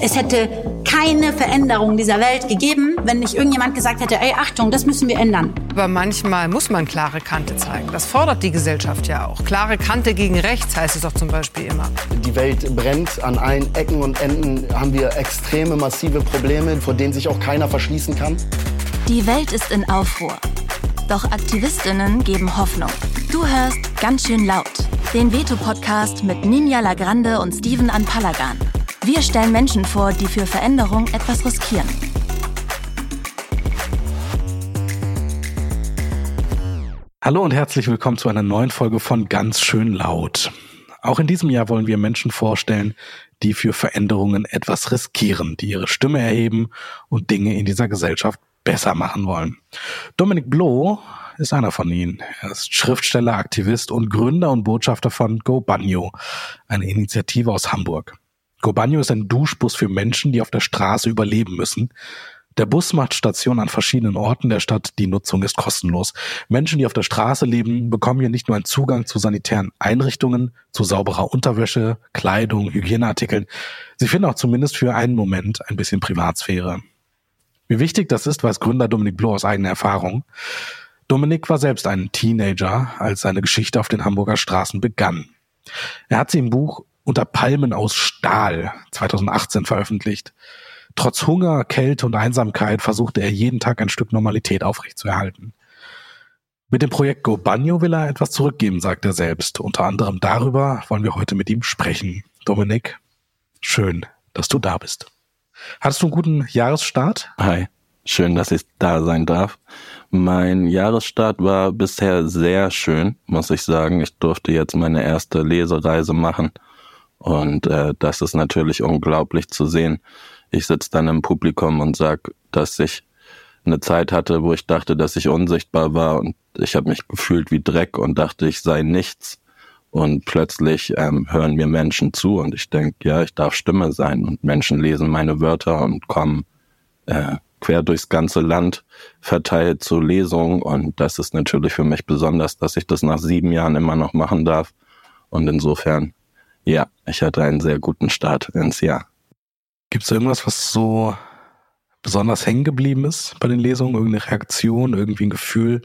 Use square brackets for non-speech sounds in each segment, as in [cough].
Es hätte keine Veränderung dieser Welt gegeben, wenn nicht irgendjemand gesagt hätte, ey, Achtung, das müssen wir ändern. Aber manchmal muss man klare Kante zeigen. Das fordert die Gesellschaft ja auch. Klare Kante gegen rechts heißt es doch zum Beispiel immer. Die Welt brennt. An allen Ecken und Enden haben wir extreme, massive Probleme, vor denen sich auch keiner verschließen kann. Die Welt ist in Aufruhr. Doch Aktivistinnen geben Hoffnung. Du hörst ganz schön laut. Den Veto-Podcast mit Ninja Lagrande und Steven Anpalagan. Wir stellen Menschen vor, die für Veränderung etwas riskieren. Hallo und herzlich willkommen zu einer neuen Folge von Ganz schön laut. Auch in diesem Jahr wollen wir Menschen vorstellen, die für Veränderungen etwas riskieren, die ihre Stimme erheben und Dinge in dieser Gesellschaft besser machen wollen. Dominik Bloh ist einer von ihnen. Er ist Schriftsteller, Aktivist und Gründer und Botschafter von Go Banyo, eine Initiative aus Hamburg. Go Banyo ist ein Duschbus für Menschen, die auf der Straße überleben müssen. Der Bus macht Station an verschiedenen Orten der Stadt. Die Nutzung ist kostenlos. Menschen, die auf der Straße leben, bekommen hier nicht nur einen Zugang zu sanitären Einrichtungen, zu sauberer Unterwäsche, Kleidung, Hygieneartikeln. Sie finden auch zumindest für einen Moment ein bisschen Privatsphäre. Wie wichtig das ist, weiß Gründer Dominik Bloh aus eigener Erfahrung. Dominik war selbst ein Teenager, als seine Geschichte auf den Hamburger Straßen begann. Er hat sie im Buch Unter Palmen aus Stahl 2018 veröffentlicht. Trotz Hunger, Kälte und Einsamkeit versuchte er jeden Tag ein Stück Normalität aufrechtzuerhalten. Mit dem Projekt Go Banyo will er etwas zurückgeben, sagt er selbst. Unter anderem darüber wollen wir heute mit ihm sprechen. Dominik, schön, dass du da bist. Hattest du einen guten Jahresstart? Hi, schön, dass ich da sein darf. Mein Jahresstart war bisher sehr schön, muss ich sagen. Ich durfte jetzt meine erste Lesereise machen und äh, das ist natürlich unglaublich zu sehen. Ich sitze dann im Publikum und sag, dass ich eine Zeit hatte, wo ich dachte, dass ich unsichtbar war und ich habe mich gefühlt wie Dreck und dachte, ich sei nichts. Und plötzlich ähm, hören mir Menschen zu und ich denke, ja, ich darf Stimme sein und Menschen lesen meine Wörter und kommen äh, quer durchs ganze Land verteilt zu Lesungen und das ist natürlich für mich besonders, dass ich das nach sieben Jahren immer noch machen darf und insofern, ja, ich hatte einen sehr guten Start ins Jahr. Gibt es irgendwas, was so besonders hängen geblieben ist bei den Lesungen? Irgendeine Reaktion, irgendwie ein Gefühl,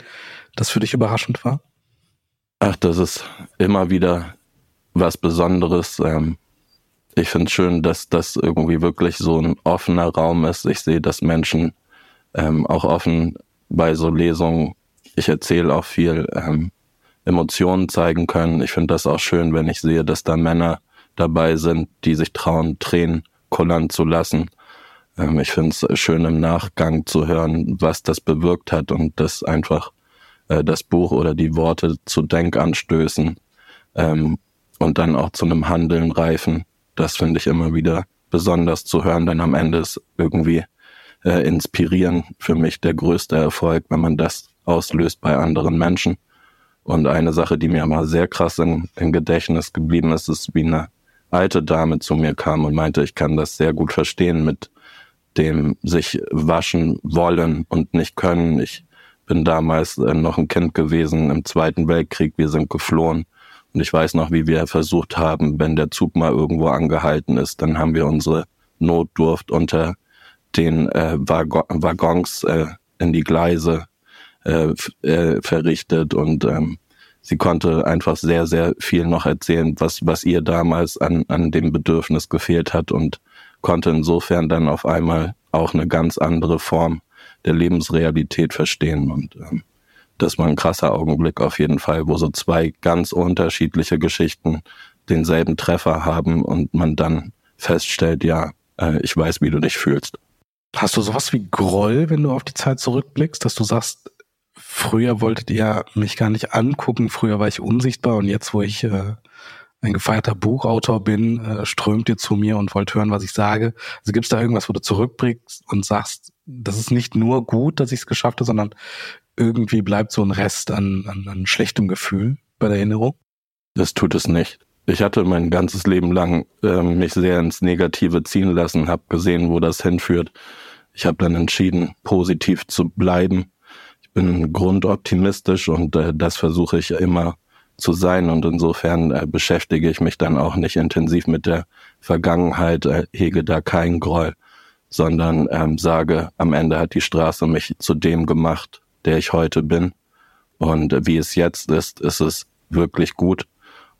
das für dich überraschend war? Ach, das ist immer wieder was Besonderes. Ähm, ich finde es schön, dass das irgendwie wirklich so ein offener Raum ist. Ich sehe, dass Menschen ähm, auch offen bei so Lesungen, ich erzähle auch viel, ähm, Emotionen zeigen können. Ich finde das auch schön, wenn ich sehe, dass da Männer dabei sind, die sich trauen, Tränen kullern zu lassen. Ähm, ich finde es schön im Nachgang zu hören, was das bewirkt hat und das einfach äh, das Buch oder die Worte zu Denkanstößen ähm, und dann auch zu einem Handeln reifen. Das finde ich immer wieder besonders zu hören, denn am Ende ist irgendwie äh, inspirieren für mich der größte Erfolg, wenn man das auslöst bei anderen Menschen. Und eine Sache, die mir aber sehr krass in, in Gedächtnis geblieben ist, ist, wie eine alte Dame zu mir kam und meinte, ich kann das sehr gut verstehen mit dem sich waschen wollen und nicht können. Ich bin damals äh, noch ein Kind gewesen im Zweiten Weltkrieg. Wir sind geflohen. Und ich weiß noch, wie wir versucht haben, wenn der Zug mal irgendwo angehalten ist, dann haben wir unsere Notdurft unter den äh, Waggons äh, in die Gleise äh, äh, verrichtet und ähm, sie konnte einfach sehr, sehr viel noch erzählen, was, was ihr damals an, an dem Bedürfnis gefehlt hat und konnte insofern dann auf einmal auch eine ganz andere Form der Lebensrealität verstehen. Und ähm, das war ein krasser Augenblick auf jeden Fall, wo so zwei ganz unterschiedliche Geschichten denselben Treffer haben und man dann feststellt, ja, äh, ich weiß, wie du dich fühlst. Hast du sowas wie Groll, wenn du auf die Zeit zurückblickst, dass du sagst, früher wolltet ihr mich gar nicht angucken, früher war ich unsichtbar und jetzt, wo ich äh, ein gefeierter Buchautor bin, äh, strömt ihr zu mir und wollt hören, was ich sage. Also gibt es da irgendwas, wo du zurückblickst und sagst, das ist nicht nur gut, dass ich es geschafft habe, sondern irgendwie bleibt so ein Rest an, an, an schlechtem Gefühl bei der Erinnerung? Das tut es nicht. Ich hatte mein ganzes Leben lang äh, mich sehr ins Negative ziehen lassen, habe gesehen, wo das hinführt. Ich habe dann entschieden, positiv zu bleiben. Bin grundoptimistisch und äh, das versuche ich immer zu sein. Und insofern äh, beschäftige ich mich dann auch nicht intensiv mit der Vergangenheit, äh, hege da keinen Groll, sondern ähm, sage, am Ende hat die Straße mich zu dem gemacht, der ich heute bin. Und äh, wie es jetzt ist, ist es wirklich gut.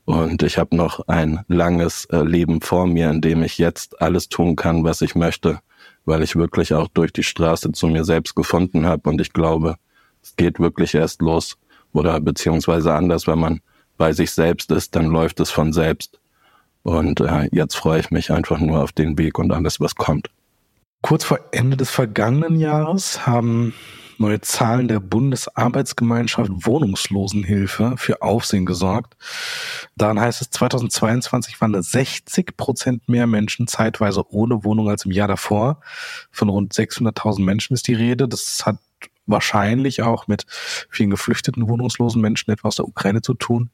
Und ich habe noch ein langes äh, Leben vor mir, in dem ich jetzt alles tun kann, was ich möchte, weil ich wirklich auch durch die Straße zu mir selbst gefunden habe. Und ich glaube, es geht wirklich erst los oder beziehungsweise anders, wenn man bei sich selbst ist, dann läuft es von selbst. Und äh, jetzt freue ich mich einfach nur auf den Weg und alles, was kommt. Kurz vor Ende des vergangenen Jahres haben neue Zahlen der Bundesarbeitsgemeinschaft Wohnungslosenhilfe für Aufsehen gesorgt. Daran heißt es, 2022 waren 60 Prozent mehr Menschen zeitweise ohne Wohnung als im Jahr davor. Von rund 600.000 Menschen ist die Rede. Das hat wahrscheinlich auch mit vielen geflüchteten wohnungslosen Menschen etwa aus der Ukraine zu tun.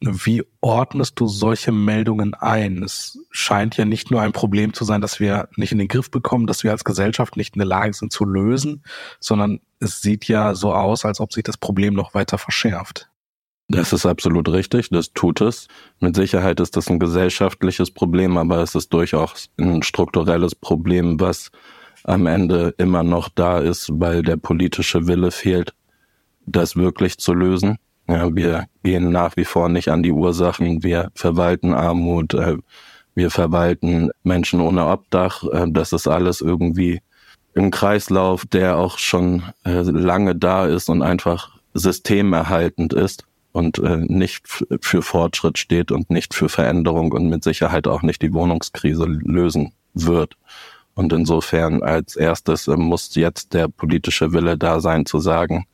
Wie ordnest du solche Meldungen ein? Es scheint ja nicht nur ein Problem zu sein, dass wir nicht in den Griff bekommen, dass wir als Gesellschaft nicht in der Lage sind zu lösen, sondern es sieht ja so aus, als ob sich das Problem noch weiter verschärft. Das ist absolut richtig, das tut es. Mit Sicherheit ist das ein gesellschaftliches Problem, aber es ist durchaus ein strukturelles Problem, was am Ende immer noch da ist, weil der politische Wille fehlt, das wirklich zu lösen. Ja, wir gehen nach wie vor nicht an die Ursachen. Wir verwalten Armut, äh, wir verwalten Menschen ohne Obdach. Äh, das ist alles irgendwie im Kreislauf, der auch schon äh, lange da ist und einfach systemerhaltend ist und nicht für Fortschritt steht und nicht für Veränderung und mit Sicherheit auch nicht die Wohnungskrise lösen wird. Und insofern als erstes muss jetzt der politische Wille da sein zu sagen,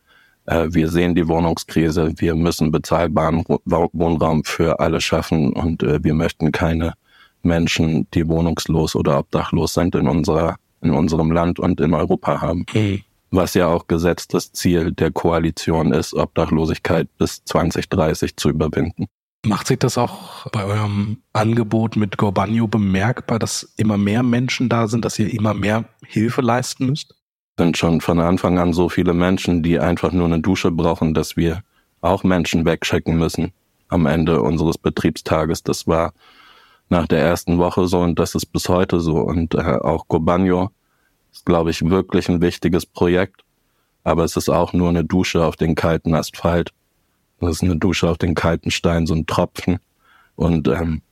äh, wir sehen die Wohnungskrise, wir müssen bezahlbaren Wohnraum für alle schaffen und äh, wir möchten keine Menschen, die wohnungslos oder obdachlos sind in unserer in unserem Land und in Europa haben. Mhm. Was ja auch gesetztes Ziel der Koalition ist, Obdachlosigkeit bis 2030 zu überwinden. Macht sich das auch bei eurem Angebot mit Gorbanio bemerkbar, dass immer mehr Menschen da sind, dass ihr immer mehr Hilfe leisten müsst? sind schon von Anfang an so viele Menschen, die einfach nur eine Dusche brauchen, dass wir auch Menschen wegschicken müssen am Ende unseres Betriebstages. Das war nach der ersten Woche so und das ist bis heute so. Und äh, auch Gobanio ist, glaube ich, wirklich ein wichtiges Projekt. Aber es ist auch nur eine Dusche auf den kalten Asphalt. Das ist eine Dusche auf den kalten Stein, so ein Tropfen. Und ähm,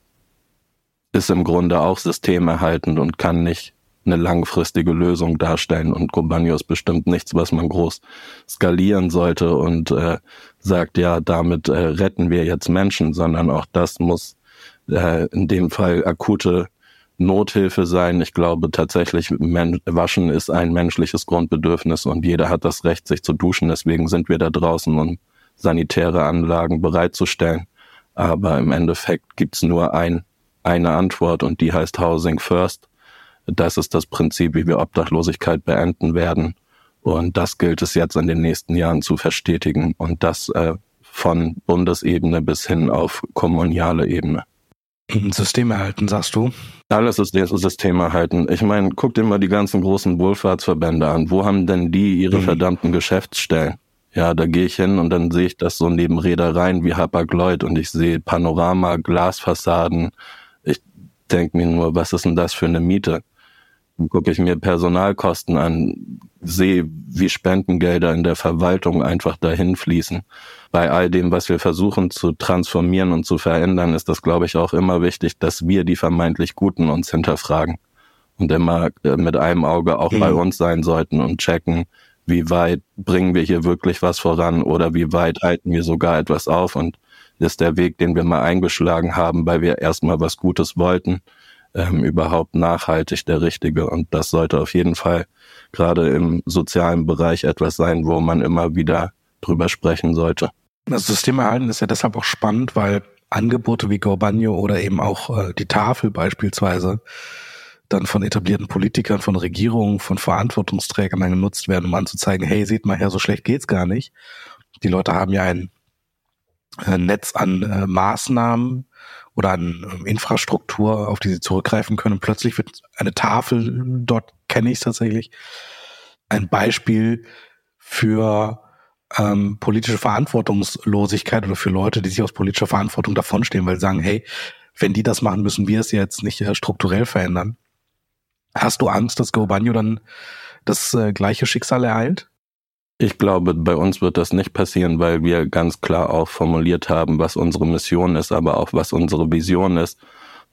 ist im Grunde auch systemerhaltend und kann nicht eine langfristige Lösung darstellen. Und Combanio ist bestimmt nichts, was man groß skalieren sollte und äh, sagt, ja, damit äh, retten wir jetzt Menschen, sondern auch das muss äh, in dem Fall akute Nothilfe sein. Ich glaube tatsächlich, Men Waschen ist ein menschliches Grundbedürfnis und jeder hat das Recht, sich zu duschen. Deswegen sind wir da draußen, um sanitäre Anlagen bereitzustellen. Aber im Endeffekt gibt's nur ein, eine Antwort und die heißt Housing First. Das ist das Prinzip, wie wir Obdachlosigkeit beenden werden. Und das gilt es jetzt in den nächsten Jahren zu verstetigen und das äh, von Bundesebene bis hin auf kommunale Ebene. System erhalten, sagst du? Alles ist das System erhalten. Ich meine, guck dir mal die ganzen großen Wohlfahrtsverbände an. Wo haben denn die ihre mhm. verdammten Geschäftsstellen? Ja, da gehe ich hin und dann sehe ich das so neben Reedereien wie Hapag-Lloyd und ich sehe Panorama, Glasfassaden. Ich denke mir nur, was ist denn das für eine Miete? gucke ich mir Personalkosten an, sehe, wie Spendengelder in der Verwaltung einfach dahin fließen. Bei all dem, was wir versuchen zu transformieren und zu verändern, ist das, glaube ich, auch immer wichtig, dass wir die vermeintlich Guten uns hinterfragen und immer äh, mit einem Auge auch mhm. bei uns sein sollten und checken, wie weit bringen wir hier wirklich was voran oder wie weit halten wir sogar etwas auf und ist der Weg, den wir mal eingeschlagen haben, weil wir erstmal was Gutes wollten, ähm, überhaupt nachhaltig der richtige. Und das sollte auf jeden Fall gerade im sozialen Bereich etwas sein, wo man immer wieder drüber sprechen sollte. Das System erhalten ist ja deshalb auch spannend, weil Angebote wie Gorbagno oder eben auch äh, die Tafel beispielsweise dann von etablierten Politikern, von Regierungen, von Verantwortungsträgern dann genutzt werden, um anzuzeigen, hey, seht mal her, so schlecht geht's gar nicht. Die Leute haben ja ein äh, Netz an äh, Maßnahmen, oder an ähm, Infrastruktur, auf die sie zurückgreifen können. Plötzlich wird eine Tafel, dort kenne ich es tatsächlich, ein Beispiel für ähm, politische Verantwortungslosigkeit oder für Leute, die sich aus politischer Verantwortung davonstehen, weil sie sagen, hey, wenn die das machen, müssen wir es jetzt nicht äh, strukturell verändern. Hast du Angst, dass Go Banjo dann das äh, gleiche Schicksal ereilt? Ich glaube, bei uns wird das nicht passieren, weil wir ganz klar auch formuliert haben, was unsere Mission ist, aber auch was unsere Vision ist.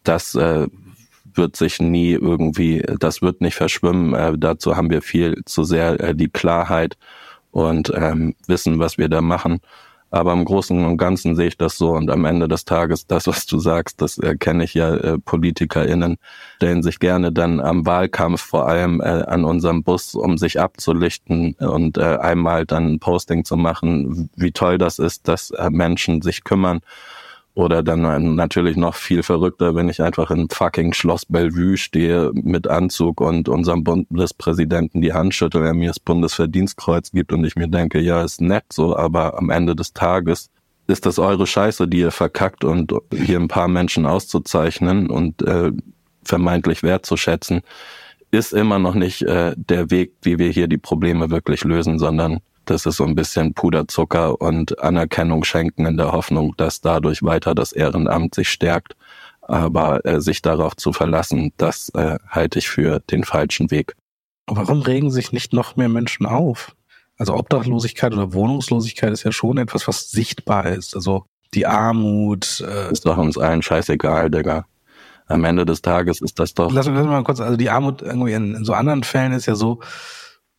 Das äh, wird sich nie irgendwie, das wird nicht verschwimmen. Äh, dazu haben wir viel zu sehr äh, die Klarheit und ähm, wissen, was wir da machen. Aber im Großen und Ganzen sehe ich das so. Und am Ende des Tages, das, was du sagst, das äh, kenne ich ja, äh, PolitikerInnen stellen sich gerne dann am Wahlkampf vor allem äh, an unserem Bus, um sich abzulichten und äh, einmal dann ein Posting zu machen, wie toll das ist, dass äh, Menschen sich kümmern oder dann natürlich noch viel verrückter, wenn ich einfach in fucking Schloss Bellevue stehe mit Anzug und unserem Bundespräsidenten die Hand schüttel, er mir das Bundesverdienstkreuz gibt und ich mir denke, ja, ist nett so, aber am Ende des Tages ist das eure Scheiße, die ihr verkackt und hier ein paar Menschen auszuzeichnen und äh, vermeintlich wertzuschätzen, ist immer noch nicht äh, der Weg, wie wir hier die Probleme wirklich lösen, sondern das ist so ein bisschen Puderzucker und Anerkennung schenken in der Hoffnung, dass dadurch weiter das Ehrenamt sich stärkt. Aber äh, sich darauf zu verlassen, das äh, halte ich für den falschen Weg. Warum regen sich nicht noch mehr Menschen auf? Also Obdachlosigkeit oder Wohnungslosigkeit ist ja schon etwas, was sichtbar ist. Also die Armut. Äh ist doch uns allen scheißegal, Digga. Am Ende des Tages ist das doch. Lass, lass mal kurz, also die Armut irgendwie in, in so anderen Fällen ist ja so,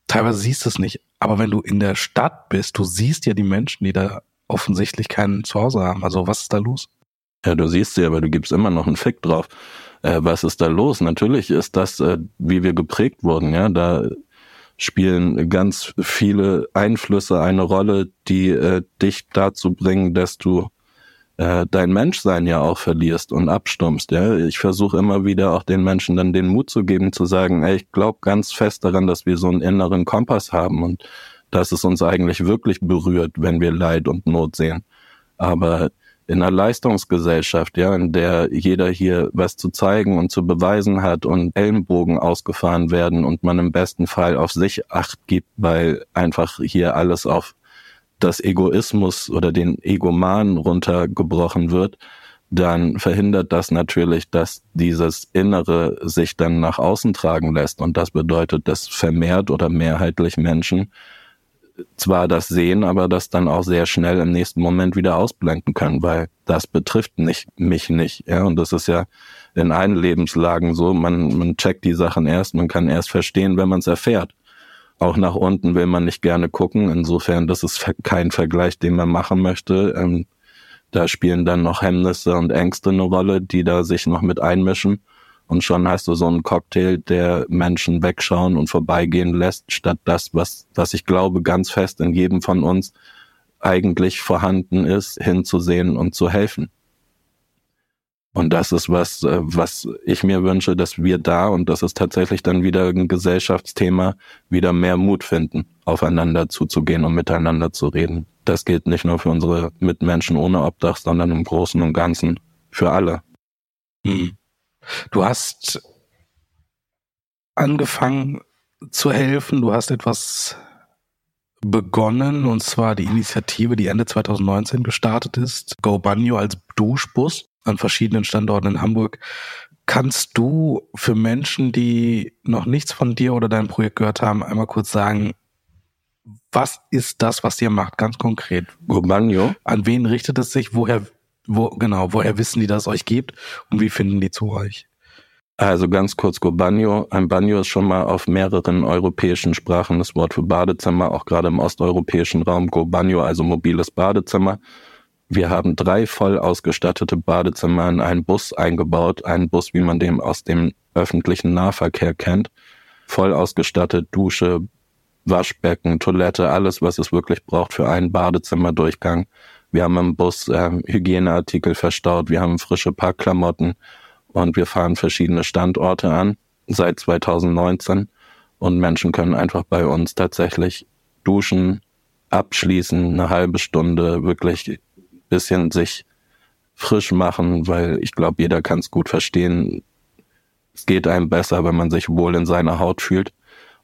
teilweise siehst du es nicht. Aber wenn du in der Stadt bist, du siehst ja die Menschen, die da offensichtlich kein Zuhause haben. Also was ist da los? Ja, du siehst sie, aber du gibst immer noch einen Fick drauf. Äh, was ist da los? Natürlich ist das, äh, wie wir geprägt wurden, ja, da spielen ganz viele Einflüsse eine Rolle, die äh, dich dazu bringen, dass du äh, dein Menschsein ja auch verlierst und abstummst. Ja? Ich versuche immer wieder auch den Menschen dann den Mut zu geben, zu sagen, ey, ich glaube ganz fest daran, dass wir so einen inneren Kompass haben und dass es uns eigentlich wirklich berührt, wenn wir Leid und Not sehen. Aber in einer Leistungsgesellschaft, ja, in der jeder hier was zu zeigen und zu beweisen hat und Ellenbogen ausgefahren werden und man im besten Fall auf sich acht gibt, weil einfach hier alles auf das Egoismus oder den Egoman runtergebrochen wird, dann verhindert das natürlich, dass dieses Innere sich dann nach außen tragen lässt. Und das bedeutet, dass vermehrt oder mehrheitlich Menschen zwar das sehen, aber das dann auch sehr schnell im nächsten Moment wieder ausblenden können, weil das betrifft nicht, mich nicht. Ja, und das ist ja in allen Lebenslagen so. Man, man checkt die Sachen erst, man kann erst verstehen, wenn man es erfährt. Auch nach unten will man nicht gerne gucken. Insofern, das ist kein Vergleich, den man machen möchte. Ähm, da spielen dann noch Hemmnisse und Ängste eine Rolle, die da sich noch mit einmischen. Und schon hast du so einen Cocktail, der Menschen wegschauen und vorbeigehen lässt, statt das, was, was ich glaube, ganz fest in jedem von uns eigentlich vorhanden ist, hinzusehen und zu helfen. Und das ist was, äh, was ich mir wünsche, dass wir da, und das ist tatsächlich dann wieder ein Gesellschaftsthema, wieder mehr Mut finden, aufeinander zuzugehen und miteinander zu reden. Das gilt nicht nur für unsere Mitmenschen ohne Obdach, sondern im Großen und Ganzen für alle. Hm. Du hast angefangen zu helfen, du hast etwas begonnen, und zwar die Initiative, die Ende 2019 gestartet ist, Go Banjo als Duschbus an verschiedenen Standorten in Hamburg. Kannst du für Menschen, die noch nichts von dir oder deinem Projekt gehört haben, einmal kurz sagen, was ist das, was ihr macht, ganz konkret? Gobanio. An wen richtet es sich? Woher, wo, genau, woher wissen die, dass es euch gibt? Und wie finden die zu euch? Also ganz kurz Gobanio. Ein Banjo ist schon mal auf mehreren europäischen Sprachen das Wort für Badezimmer, auch gerade im osteuropäischen Raum. Gobanio, also mobiles Badezimmer. Wir haben drei voll ausgestattete Badezimmer in einen Bus eingebaut, einen Bus, wie man den aus dem öffentlichen Nahverkehr kennt. Voll ausgestattet, Dusche, Waschbecken, Toilette, alles, was es wirklich braucht für einen Badezimmerdurchgang. Wir haben im Bus äh, Hygieneartikel verstaut, wir haben frische Parkklamotten und wir fahren verschiedene Standorte an seit 2019 und Menschen können einfach bei uns tatsächlich duschen, abschließen, eine halbe Stunde wirklich bisschen sich frisch machen, weil ich glaube, jeder kann es gut verstehen. Es geht einem besser, wenn man sich wohl in seiner Haut fühlt.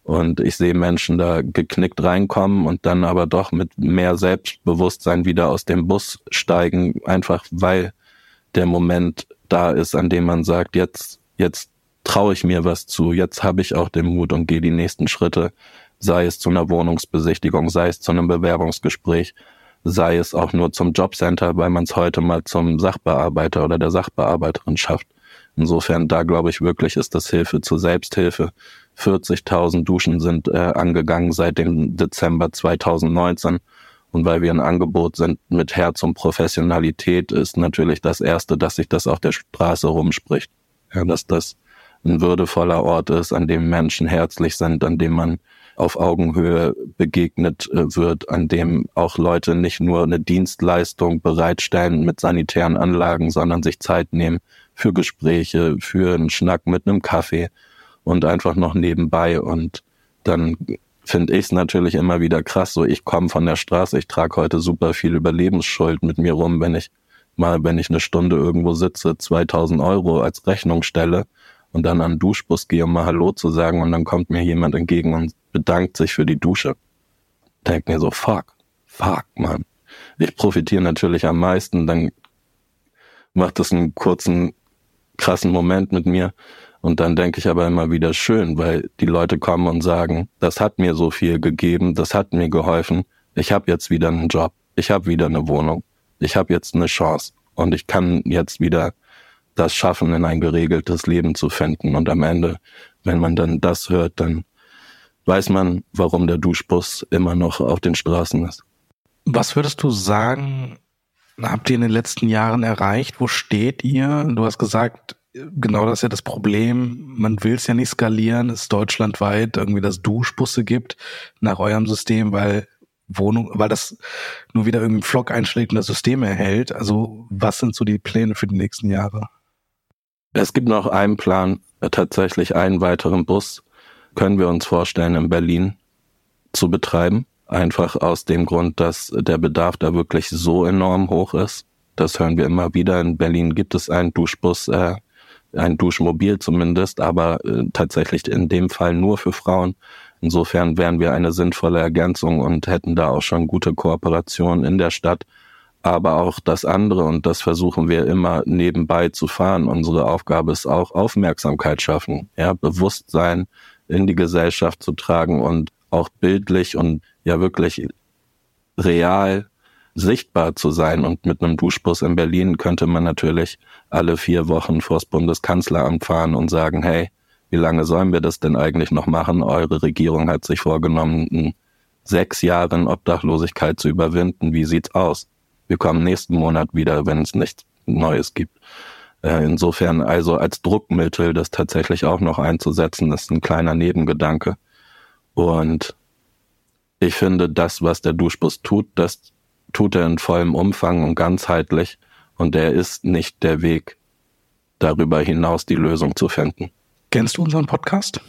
Und ich sehe Menschen da geknickt reinkommen und dann aber doch mit mehr Selbstbewusstsein wieder aus dem Bus steigen, einfach weil der Moment da ist, an dem man sagt, jetzt, jetzt traue ich mir was zu, jetzt habe ich auch den Mut und gehe die nächsten Schritte, sei es zu einer Wohnungsbesichtigung, sei es zu einem Bewerbungsgespräch, sei es auch nur zum Jobcenter, weil man es heute mal zum Sachbearbeiter oder der Sachbearbeiterin schafft. Insofern, da glaube ich wirklich, ist das Hilfe zur Selbsthilfe. 40.000 Duschen sind äh, angegangen seit dem Dezember 2019. Und weil wir ein Angebot sind mit Herz und Professionalität, ist natürlich das Erste, dass sich das auf der Straße rumspricht. Ja, dass das ein würdevoller Ort ist, an dem Menschen herzlich sind, an dem man auf Augenhöhe begegnet äh, wird, an dem auch Leute nicht nur eine Dienstleistung bereitstellen mit sanitären Anlagen, sondern sich Zeit nehmen für Gespräche, für einen Schnack mit einem Kaffee und einfach noch nebenbei. Und dann finde ich es natürlich immer wieder krass, so ich komme von der Straße, ich trage heute super viel Überlebensschuld mit mir rum, wenn ich mal, wenn ich eine Stunde irgendwo sitze, 2000 Euro als Rechnung stelle und dann an den Duschbus gehe, um mal Hallo zu sagen. Und dann kommt mir jemand entgegen und bedankt sich für die Dusche. Denk mir so, fuck, fuck, man. Ich profitiere natürlich am meisten, dann macht das einen kurzen, krassen Moment mit mir. Und dann denke ich aber immer wieder schön, weil die Leute kommen und sagen, das hat mir so viel gegeben, das hat mir geholfen, ich habe jetzt wieder einen Job, ich habe wieder eine Wohnung, ich habe jetzt eine Chance. Und ich kann jetzt wieder das schaffen, in ein geregeltes Leben zu finden. Und am Ende, wenn man dann das hört, dann weiß man, warum der Duschbus immer noch auf den Straßen ist. Was würdest du sagen, habt ihr in den letzten Jahren erreicht? Wo steht ihr? Du hast gesagt, genau das ist ja das Problem. Man will es ja nicht skalieren, es deutschlandweit irgendwie, dass Duschbusse gibt nach eurem System, weil Wohnung, weil das nur wieder irgendwie Flock einschlägt und das System erhält. Also was sind so die Pläne für die nächsten Jahre? Es gibt noch einen Plan, äh, tatsächlich einen weiteren Bus können wir uns vorstellen, in Berlin zu betreiben. Einfach aus dem Grund, dass der Bedarf da wirklich so enorm hoch ist. Das hören wir immer wieder. In Berlin gibt es einen Duschbus, äh, ein Duschmobil zumindest, aber äh, tatsächlich in dem Fall nur für Frauen. Insofern wären wir eine sinnvolle Ergänzung und hätten da auch schon gute Kooperationen in der Stadt aber auch das andere und das versuchen wir immer nebenbei zu fahren. Unsere Aufgabe ist auch Aufmerksamkeit schaffen, ja, Bewusstsein in die Gesellschaft zu tragen und auch bildlich und ja wirklich real sichtbar zu sein. Und mit einem Duschbus in Berlin könnte man natürlich alle vier Wochen vors Bundeskanzleramt fahren und sagen, hey, wie lange sollen wir das denn eigentlich noch machen? Eure Regierung hat sich vorgenommen, in sechs Jahren Obdachlosigkeit zu überwinden. Wie sieht's aus? Wir kommen nächsten Monat wieder, wenn es nichts Neues gibt. Äh, insofern also als Druckmittel das tatsächlich auch noch einzusetzen, ist ein kleiner Nebengedanke. Und ich finde, das, was der Duschbus tut, das tut er in vollem Umfang und ganzheitlich. Und er ist nicht der Weg, darüber hinaus die Lösung zu finden. Kennst du unseren Podcast?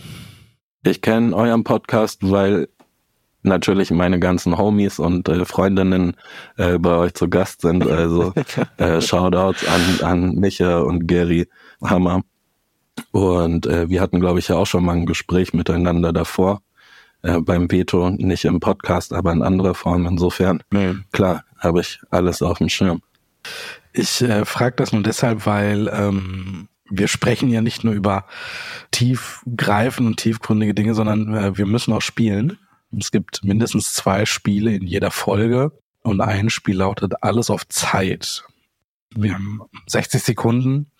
Ich kenne euren Podcast, weil natürlich meine ganzen Homies und äh, Freundinnen äh, bei euch zu Gast sind. Also [laughs] äh, Shoutouts an, an Micha und Gary Hammer. Und äh, wir hatten, glaube ich, ja auch schon mal ein Gespräch miteinander davor. Äh, beim Veto, nicht im Podcast, aber in anderer Form. Insofern, nee. klar, habe ich alles auf dem Schirm. Ich äh, frage das nur deshalb, weil ähm, wir sprechen ja nicht nur über tiefgreifende und tiefgründige Dinge, sondern äh, wir müssen auch spielen. Es gibt mindestens zwei Spiele in jeder Folge und ein Spiel lautet alles auf Zeit. Wir haben 60 Sekunden.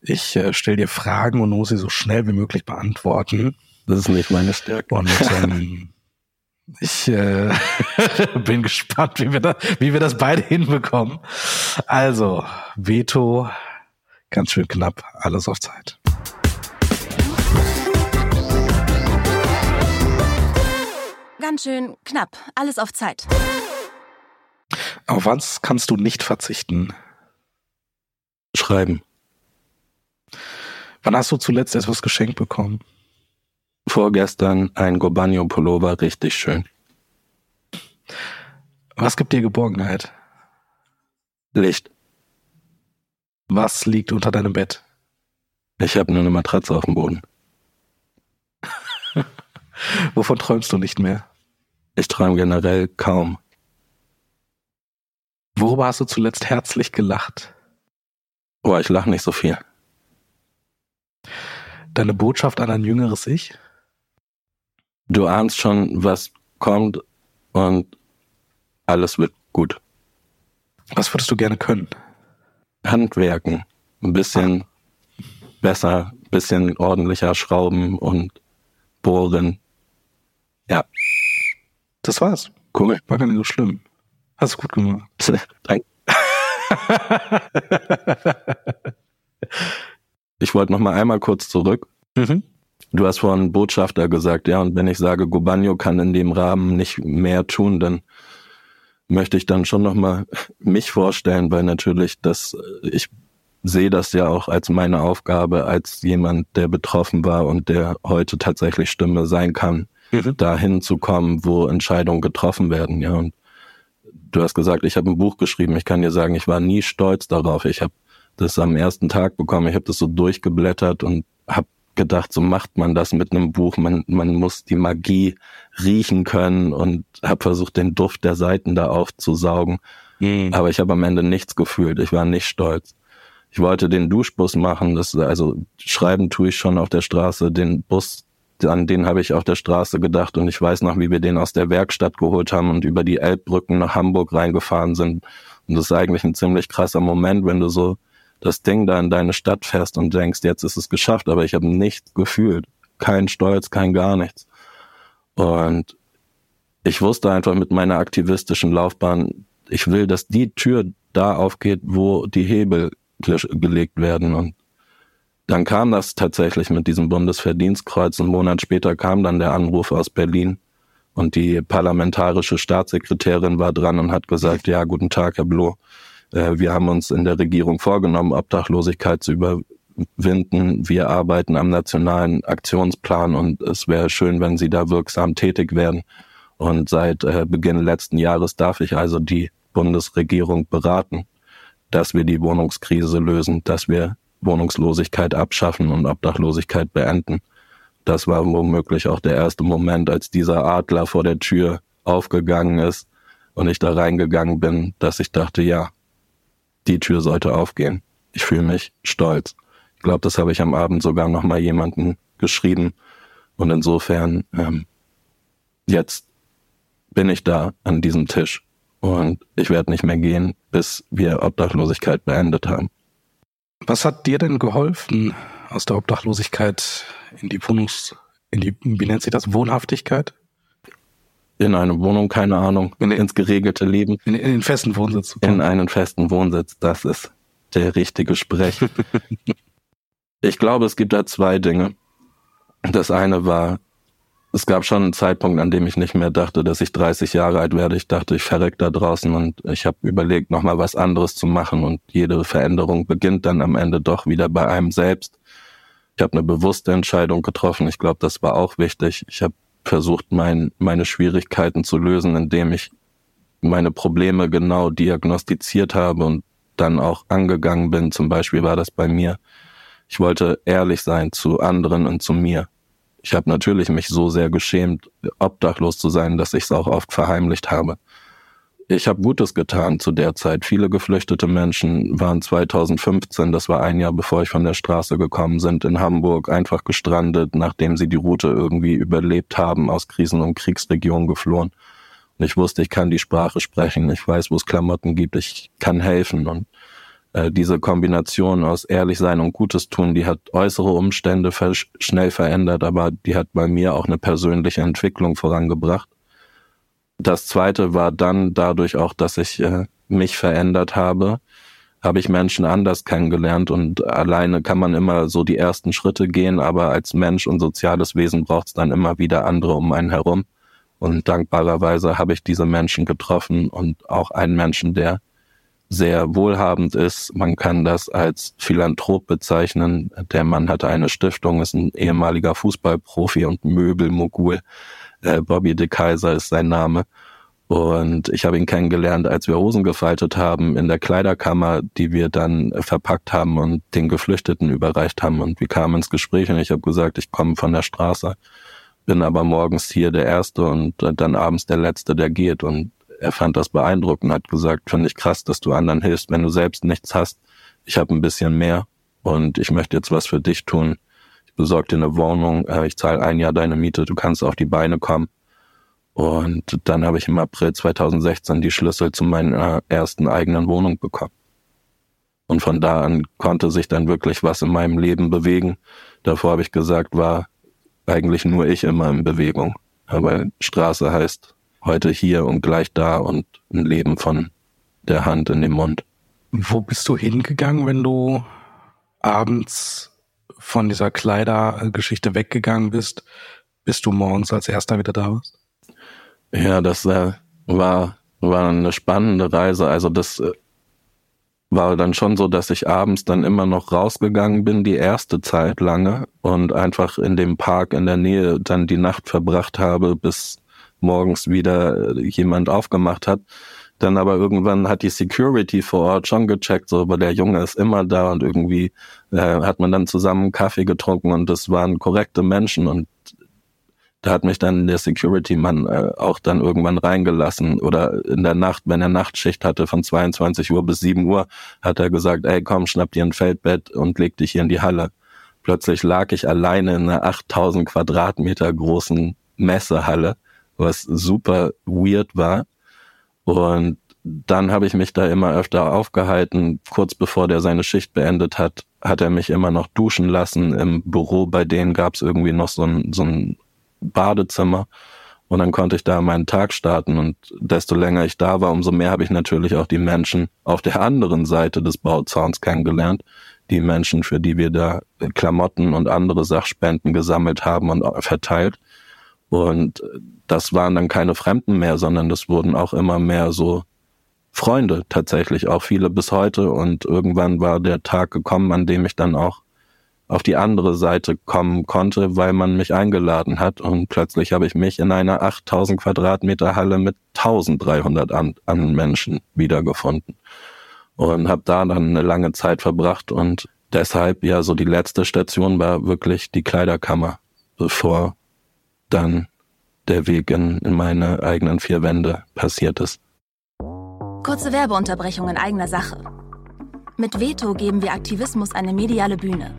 Ich äh, stelle dir Fragen und muss sie so schnell wie möglich beantworten. Das ist nicht meine Stärke. Und ähm, [laughs] ich äh, [laughs] bin gespannt, wie wir, da, wie wir das beide hinbekommen. Also, Veto, ganz schön knapp, alles auf Zeit. Ganz schön knapp. Alles auf Zeit. Auf was kannst du nicht verzichten? Schreiben. Wann hast du zuletzt etwas geschenkt bekommen? Vorgestern ein Gobanio Pullover, richtig schön. Was gibt dir Geborgenheit? Licht. Was liegt unter deinem Bett? Ich habe nur eine Matratze auf dem Boden. [laughs] Wovon träumst du nicht mehr? Ich träume generell kaum. Worüber hast du zuletzt herzlich gelacht? Oh, ich lache nicht so viel. Deine Botschaft an ein jüngeres Ich? Du ahnst schon, was kommt und alles wird gut. Was würdest du gerne können? Handwerken. Ein bisschen besser, ein bisschen ordentlicher schrauben und bohren. Ja. Das war's. Cool. War gar nicht so schlimm. Hast du gut gemacht. [laughs] Danke. ich wollte noch mal einmal kurz zurück. Mhm. Du hast vorhin Botschafter gesagt, ja, und wenn ich sage, Gobanio kann in dem Rahmen nicht mehr tun, dann möchte ich dann schon noch mal mich vorstellen, weil natürlich das, ich sehe das ja auch als meine Aufgabe, als jemand, der betroffen war und der heute tatsächlich Stimme sein kann, mhm. dahin zu kommen, wo Entscheidungen getroffen werden, ja. Und du hast gesagt, ich habe ein Buch geschrieben. Ich kann dir sagen, ich war nie stolz darauf. Ich habe das am ersten Tag bekommen. Ich habe das so durchgeblättert und habe gedacht, so macht man das mit einem Buch. Man, man muss die Magie riechen können und habe versucht, den Duft der Seiten da aufzusaugen. Mhm. Aber ich habe am Ende nichts gefühlt. Ich war nicht stolz. Ich wollte den Duschbus machen. Das, also schreiben tue ich schon auf der Straße. Den Bus, an den habe ich auf der Straße gedacht und ich weiß noch, wie wir den aus der Werkstatt geholt haben und über die Elbbrücken nach Hamburg reingefahren sind. Und das ist eigentlich ein ziemlich krasser Moment, wenn du so das Ding da in deine Stadt fährst und denkst, jetzt ist es geschafft, aber ich habe nichts gefühlt. Kein Stolz, kein gar nichts. Und ich wusste einfach mit meiner aktivistischen Laufbahn, ich will, dass die Tür da aufgeht, wo die Hebel gelegt werden. Und dann kam das tatsächlich mit diesem Bundesverdienstkreuz. Einen Monat später kam dann der Anruf aus Berlin und die parlamentarische Staatssekretärin war dran und hat gesagt, ja, guten Tag, Herr Bloh. Äh, wir haben uns in der Regierung vorgenommen, Obdachlosigkeit zu überwinden. Wir arbeiten am nationalen Aktionsplan und es wäre schön, wenn Sie da wirksam tätig werden. Und seit äh, Beginn letzten Jahres darf ich also die Bundesregierung beraten, dass wir die Wohnungskrise lösen, dass wir Wohnungslosigkeit abschaffen und Obdachlosigkeit beenden. Das war womöglich auch der erste Moment, als dieser Adler vor der Tür aufgegangen ist und ich da reingegangen bin, dass ich dachte, ja, die Tür sollte aufgehen. Ich fühle mich stolz. Ich glaube, das habe ich am Abend sogar noch mal jemanden geschrieben. Und insofern, ähm, jetzt bin ich da an diesem Tisch und ich werde nicht mehr gehen, bis wir Obdachlosigkeit beendet haben. Was hat dir denn geholfen, aus der Obdachlosigkeit in die Wohnungs, in die, wie nennt sich das, Wohnhaftigkeit? in eine Wohnung, keine Ahnung, in, ins geregelte Leben. In, in den festen Wohnsitz. In einen festen Wohnsitz, das ist der richtige Sprech. [laughs] ich glaube, es gibt da zwei Dinge. Das eine war, es gab schon einen Zeitpunkt, an dem ich nicht mehr dachte, dass ich 30 Jahre alt werde. Ich dachte, ich verreck da draußen und ich habe überlegt, nochmal was anderes zu machen und jede Veränderung beginnt dann am Ende doch wieder bei einem selbst. Ich habe eine bewusste Entscheidung getroffen. Ich glaube, das war auch wichtig. Ich habe versucht, mein, meine Schwierigkeiten zu lösen, indem ich meine Probleme genau diagnostiziert habe und dann auch angegangen bin. Zum Beispiel war das bei mir. Ich wollte ehrlich sein zu anderen und zu mir. Ich habe natürlich mich so sehr geschämt, obdachlos zu sein, dass ich es auch oft verheimlicht habe ich habe Gutes getan zu der Zeit. Viele geflüchtete Menschen waren 2015, das war ein Jahr bevor ich von der Straße gekommen sind, in Hamburg einfach gestrandet, nachdem sie die Route irgendwie überlebt haben, aus Krisen- und Kriegsregionen geflohen. Und ich wusste, ich kann die Sprache sprechen, ich weiß, wo es Klamotten gibt, ich kann helfen. Und äh, diese Kombination aus ehrlich sein und Gutes tun, die hat äußere Umstände schnell verändert, aber die hat bei mir auch eine persönliche Entwicklung vorangebracht. Das zweite war dann dadurch auch, dass ich äh, mich verändert habe, habe ich Menschen anders kennengelernt und alleine kann man immer so die ersten Schritte gehen, aber als Mensch und soziales Wesen braucht es dann immer wieder andere um einen herum. Und dankbarerweise habe ich diese Menschen getroffen und auch einen Menschen, der sehr wohlhabend ist. Man kann das als Philanthrop bezeichnen. Der Mann hatte eine Stiftung, ist ein ehemaliger Fußballprofi und Möbelmogul. Äh, Bobby de Kaiser ist sein Name. Und ich habe ihn kennengelernt, als wir Hosen gefaltet haben in der Kleiderkammer, die wir dann verpackt haben und den Geflüchteten überreicht haben. Und wir kamen ins Gespräch und ich habe gesagt, ich komme von der Straße. bin aber morgens hier der Erste und dann abends der Letzte, der geht. Und er fand das beeindruckend, hat gesagt, finde ich krass, dass du anderen hilfst, wenn du selbst nichts hast. Ich habe ein bisschen mehr und ich möchte jetzt was für dich tun. Ich besorge dir eine Wohnung, äh, ich zahle ein Jahr deine Miete, du kannst auf die Beine kommen. Und dann habe ich im April 2016 die Schlüssel zu meiner ersten eigenen Wohnung bekommen. Und von da an konnte sich dann wirklich was in meinem Leben bewegen. Davor habe ich gesagt, war eigentlich nur ich immer in Bewegung. Aber Straße heißt heute hier und gleich da und ein Leben von der Hand in den Mund. Wo bist du hingegangen, wenn du abends von dieser Kleidergeschichte weggegangen bist, bis du morgens als erster wieder da warst? Ja, das äh, war, war eine spannende Reise. Also das äh, war dann schon so, dass ich abends dann immer noch rausgegangen bin, die erste Zeit lange und einfach in dem Park in der Nähe dann die Nacht verbracht habe, bis morgens wieder äh, jemand aufgemacht hat. Dann aber irgendwann hat die Security vor Ort schon gecheckt, so, aber der Junge ist immer da und irgendwie äh, hat man dann zusammen Kaffee getrunken und das waren korrekte Menschen und da hat mich dann der Security-Mann äh, auch dann irgendwann reingelassen oder in der Nacht, wenn er Nachtschicht hatte von 22 Uhr bis 7 Uhr, hat er gesagt, ey komm, schnapp dir ein Feldbett und leg dich hier in die Halle. Plötzlich lag ich alleine in einer 8000 Quadratmeter großen Messehalle, was super weird war. Und dann habe ich mich da immer öfter aufgehalten. Kurz bevor der seine Schicht beendet hat, hat er mich immer noch duschen lassen. Im Büro bei denen gab es irgendwie noch so ein, so ein Badezimmer. Und dann konnte ich da meinen Tag starten. Und desto länger ich da war, umso mehr habe ich natürlich auch die Menschen auf der anderen Seite des Bauzauns kennengelernt. Die Menschen, für die wir da Klamotten und andere Sachspenden gesammelt haben und verteilt. Und das waren dann keine Fremden mehr, sondern das wurden auch immer mehr so Freunde tatsächlich, auch viele bis heute. Und irgendwann war der Tag gekommen, an dem ich dann auch auf die andere Seite kommen konnte, weil man mich eingeladen hat. Und plötzlich habe ich mich in einer 8000 Quadratmeter Halle mit 1300 an, an Menschen wiedergefunden. Und habe da dann eine lange Zeit verbracht. Und deshalb ja so die letzte Station war wirklich die Kleiderkammer, bevor dann der Weg in, in meine eigenen vier Wände passiert ist. Kurze Werbeunterbrechung in eigener Sache. Mit Veto geben wir Aktivismus eine mediale Bühne.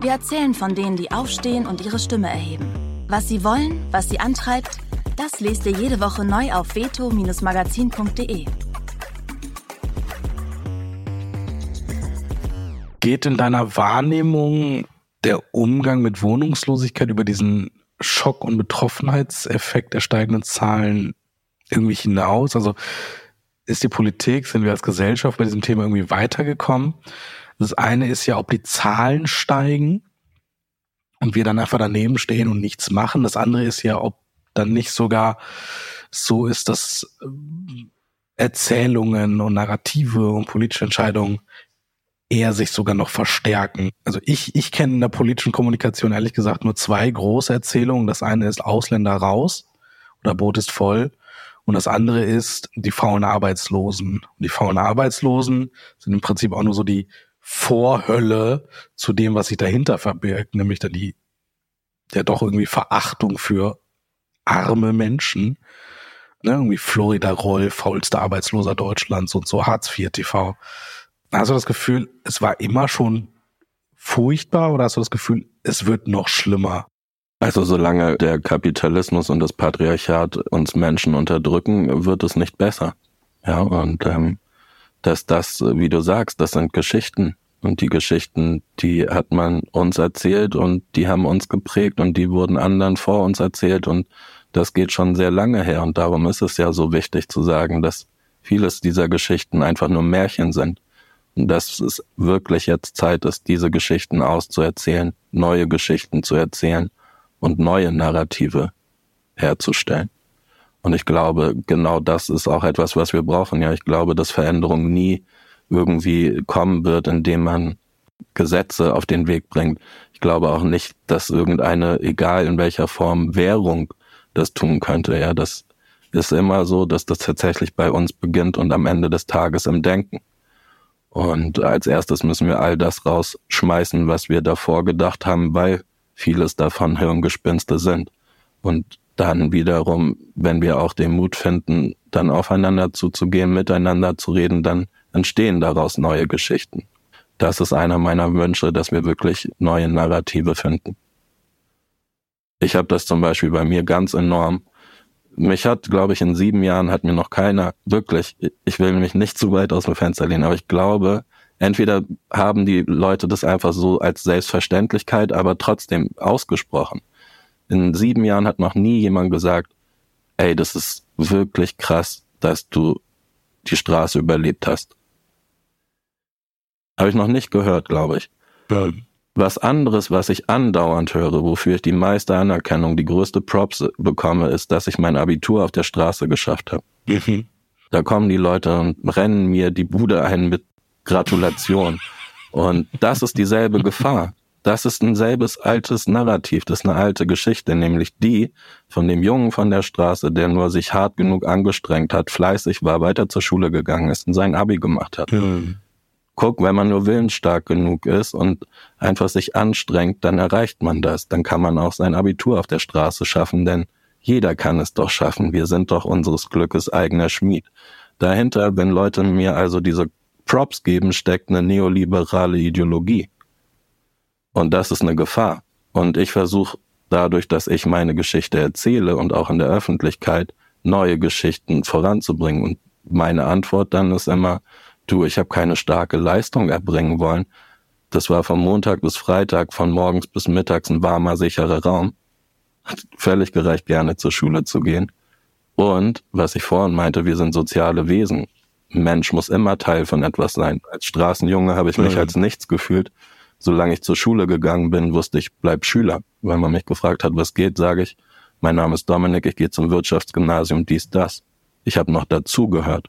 Wir erzählen von denen, die aufstehen und ihre Stimme erheben. Was sie wollen, was sie antreibt, das lest ihr jede Woche neu auf veto-magazin.de. Geht in deiner Wahrnehmung der Umgang mit Wohnungslosigkeit über diesen Schock- und Betroffenheitseffekt der steigenden Zahlen irgendwie hinaus? Also ist die Politik, sind wir als Gesellschaft bei diesem Thema irgendwie weitergekommen? Das eine ist ja, ob die Zahlen steigen und wir dann einfach daneben stehen und nichts machen. Das andere ist ja, ob dann nicht sogar so ist, dass ähm, Erzählungen und Narrative und politische Entscheidungen eher sich sogar noch verstärken. Also ich, ich kenne in der politischen Kommunikation ehrlich gesagt nur zwei große Erzählungen. Das eine ist Ausländer raus oder Boot ist voll. Und das andere ist die faulen Arbeitslosen. Und die faulen Arbeitslosen sind im Prinzip auch nur so die Vorhölle zu dem, was sich dahinter verbirgt, nämlich dann die, der doch irgendwie Verachtung für arme Menschen. Ne, irgendwie Florida Roll, faulster Arbeitsloser Deutschlands und so Hartz IV TV. Hast du das Gefühl, es war immer schon furchtbar oder hast du das Gefühl, es wird noch schlimmer? Also solange der Kapitalismus und das Patriarchat uns Menschen unterdrücken, wird es nicht besser. Ja, und ähm, dass das, wie du sagst, das sind Geschichten. Und die Geschichten, die hat man uns erzählt und die haben uns geprägt und die wurden anderen vor uns erzählt und das geht schon sehr lange her. Und darum ist es ja so wichtig zu sagen, dass vieles dieser Geschichten einfach nur Märchen sind. Dass es wirklich jetzt Zeit ist, diese Geschichten auszuerzählen, neue Geschichten zu erzählen und neue Narrative herzustellen. Und ich glaube, genau das ist auch etwas, was wir brauchen. Ja, ich glaube, dass Veränderung nie irgendwie kommen wird, indem man Gesetze auf den Weg bringt. Ich glaube auch nicht, dass irgendeine, egal in welcher Form, Währung das tun könnte. Ja, das ist immer so, dass das tatsächlich bei uns beginnt und am Ende des Tages im Denken. Und als erstes müssen wir all das rausschmeißen, was wir davor gedacht haben, weil vieles davon Hirngespinste sind. Und dann wiederum, wenn wir auch den Mut finden, dann aufeinander zuzugehen, miteinander zu reden, dann entstehen daraus neue Geschichten. Das ist einer meiner Wünsche, dass wir wirklich neue Narrative finden. Ich habe das zum Beispiel bei mir ganz enorm. Mich hat, glaube ich, in sieben Jahren hat mir noch keiner wirklich, ich will mich nicht zu weit aus dem Fenster lehnen, aber ich glaube, entweder haben die Leute das einfach so als Selbstverständlichkeit, aber trotzdem ausgesprochen. In sieben Jahren hat noch nie jemand gesagt, ey, das ist wirklich krass, dass du die Straße überlebt hast. Habe ich noch nicht gehört, glaube ich. Ja. Was anderes, was ich andauernd höre, wofür ich die meiste Anerkennung, die größte Props bekomme, ist, dass ich mein Abitur auf der Straße geschafft habe. Mhm. Da kommen die Leute und rennen mir die Bude ein mit Gratulation. Und das ist dieselbe Gefahr. Das ist ein selbes altes Narrativ, das ist eine alte Geschichte, nämlich die von dem Jungen von der Straße, der nur sich hart genug angestrengt hat, fleißig war, weiter zur Schule gegangen ist und sein Abi gemacht hat. Mhm guck, wenn man nur willensstark genug ist und einfach sich anstrengt, dann erreicht man das. Dann kann man auch sein Abitur auf der Straße schaffen, denn jeder kann es doch schaffen. Wir sind doch unseres Glückes eigener Schmied. Dahinter, wenn Leute mir also diese Props geben, steckt eine neoliberale Ideologie. Und das ist eine Gefahr. Und ich versuche dadurch, dass ich meine Geschichte erzähle und auch in der Öffentlichkeit neue Geschichten voranzubringen. Und meine Antwort dann ist immer, du, ich habe keine starke Leistung erbringen wollen. Das war von Montag bis Freitag, von morgens bis mittags ein warmer, sicherer Raum. Hat völlig gereicht, gerne zur Schule zu gehen. Und, was ich vorhin meinte, wir sind soziale Wesen. Ein Mensch muss immer Teil von etwas sein. Als Straßenjunge habe ich mich ja. als nichts gefühlt. Solange ich zur Schule gegangen bin, wusste ich, bleib Schüler. Wenn man mich gefragt hat, was geht, sage ich, mein Name ist Dominik, ich gehe zum Wirtschaftsgymnasium, dies, das. Ich habe noch dazugehört.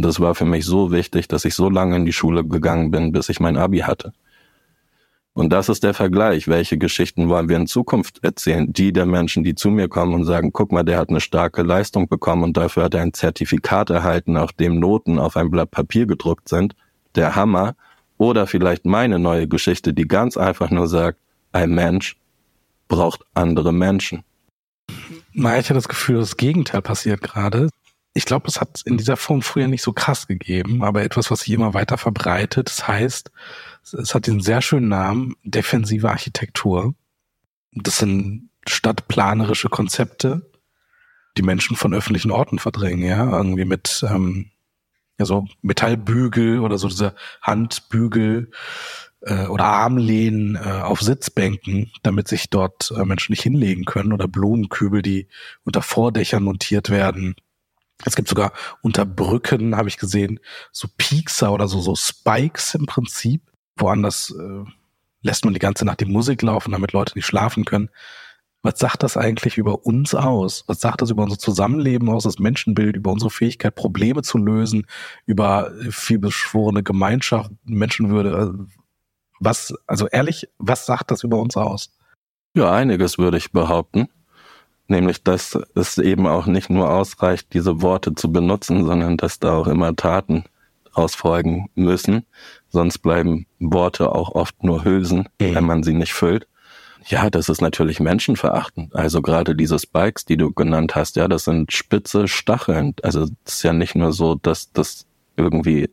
Und das war für mich so wichtig, dass ich so lange in die Schule gegangen bin, bis ich mein Abi hatte. Und das ist der Vergleich. Welche Geschichten wollen wir in Zukunft erzählen? Die der Menschen, die zu mir kommen und sagen, guck mal, der hat eine starke Leistung bekommen und dafür hat er ein Zertifikat erhalten, auf dem Noten auf ein Blatt Papier gedruckt sind. Der Hammer. Oder vielleicht meine neue Geschichte, die ganz einfach nur sagt, ein Mensch braucht andere Menschen. Ich hatte das Gefühl, das Gegenteil passiert gerade ich glaube, es hat in dieser Form früher nicht so krass gegeben, aber etwas, was sich immer weiter verbreitet. Das heißt, es hat den sehr schönen Namen defensive Architektur. Das sind stadtplanerische Konzepte, die Menschen von öffentlichen Orten verdrängen, ja, irgendwie mit ähm, ja so Metallbügel oder so diese Handbügel äh, oder Armlehnen äh, auf Sitzbänken, damit sich dort äh, Menschen nicht hinlegen können oder Blumenkübel, die unter Vordächern montiert werden es gibt sogar unter Brücken, habe ich gesehen, so Piekser oder so, so Spikes im Prinzip. Woanders äh, lässt man die ganze Nacht die Musik laufen, damit Leute nicht schlafen können. Was sagt das eigentlich über uns aus? Was sagt das über unser Zusammenleben aus, das Menschenbild, über unsere Fähigkeit, Probleme zu lösen, über vielbeschworene Gemeinschaft, Menschenwürde? Was, also ehrlich, was sagt das über uns aus? Ja, einiges würde ich behaupten nämlich dass es eben auch nicht nur ausreicht, diese Worte zu benutzen, sondern dass da auch immer Taten ausfolgen müssen. Sonst bleiben Worte auch oft nur Hülsen, mhm. wenn man sie nicht füllt. Ja, das ist natürlich menschenverachtend. Also gerade diese Spikes, die du genannt hast, ja, das sind spitze Stacheln. Also es ist ja nicht nur so, dass das irgendwie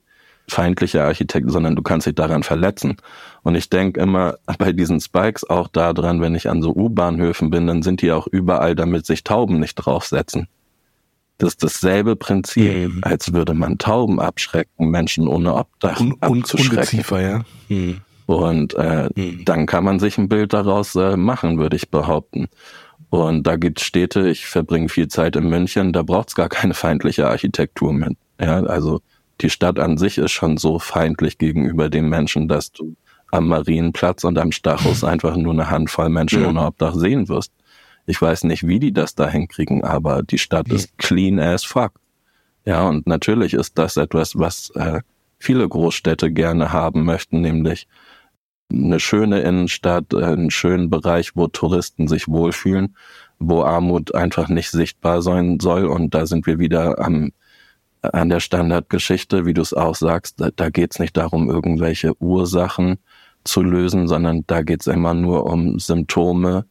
feindliche Architekt, sondern du kannst dich daran verletzen. Und ich denke immer [laughs] bei diesen Spikes auch daran, wenn ich an so U-Bahnhöfen bin, dann sind die auch überall, damit sich Tauben nicht draufsetzen. Das ist dasselbe Prinzip, mhm. als würde man Tauben abschrecken, Menschen ohne Obdach Un abzuschrecken. ja. Mhm. Und äh, mhm. dann kann man sich ein Bild daraus äh, machen, würde ich behaupten. Und da gibt Städte, ich verbringe viel Zeit in München, da braucht's gar keine feindliche Architektur mehr. Ja, also die Stadt an sich ist schon so feindlich gegenüber den Menschen, dass du am Marienplatz und am Stachus [laughs] einfach nur eine Handvoll Menschen ohne Obdach sehen wirst. Ich weiß nicht, wie die das da hinkriegen, aber die Stadt ist clean as fuck. Ja, und natürlich ist das etwas, was äh, viele Großstädte gerne haben möchten, nämlich eine schöne Innenstadt, äh, einen schönen Bereich, wo Touristen sich wohlfühlen, wo Armut einfach nicht sichtbar sein soll. Und da sind wir wieder am an der Standardgeschichte, wie du es auch sagst, da, da geht es nicht darum, irgendwelche Ursachen zu lösen, sondern da geht es immer nur um Symptome,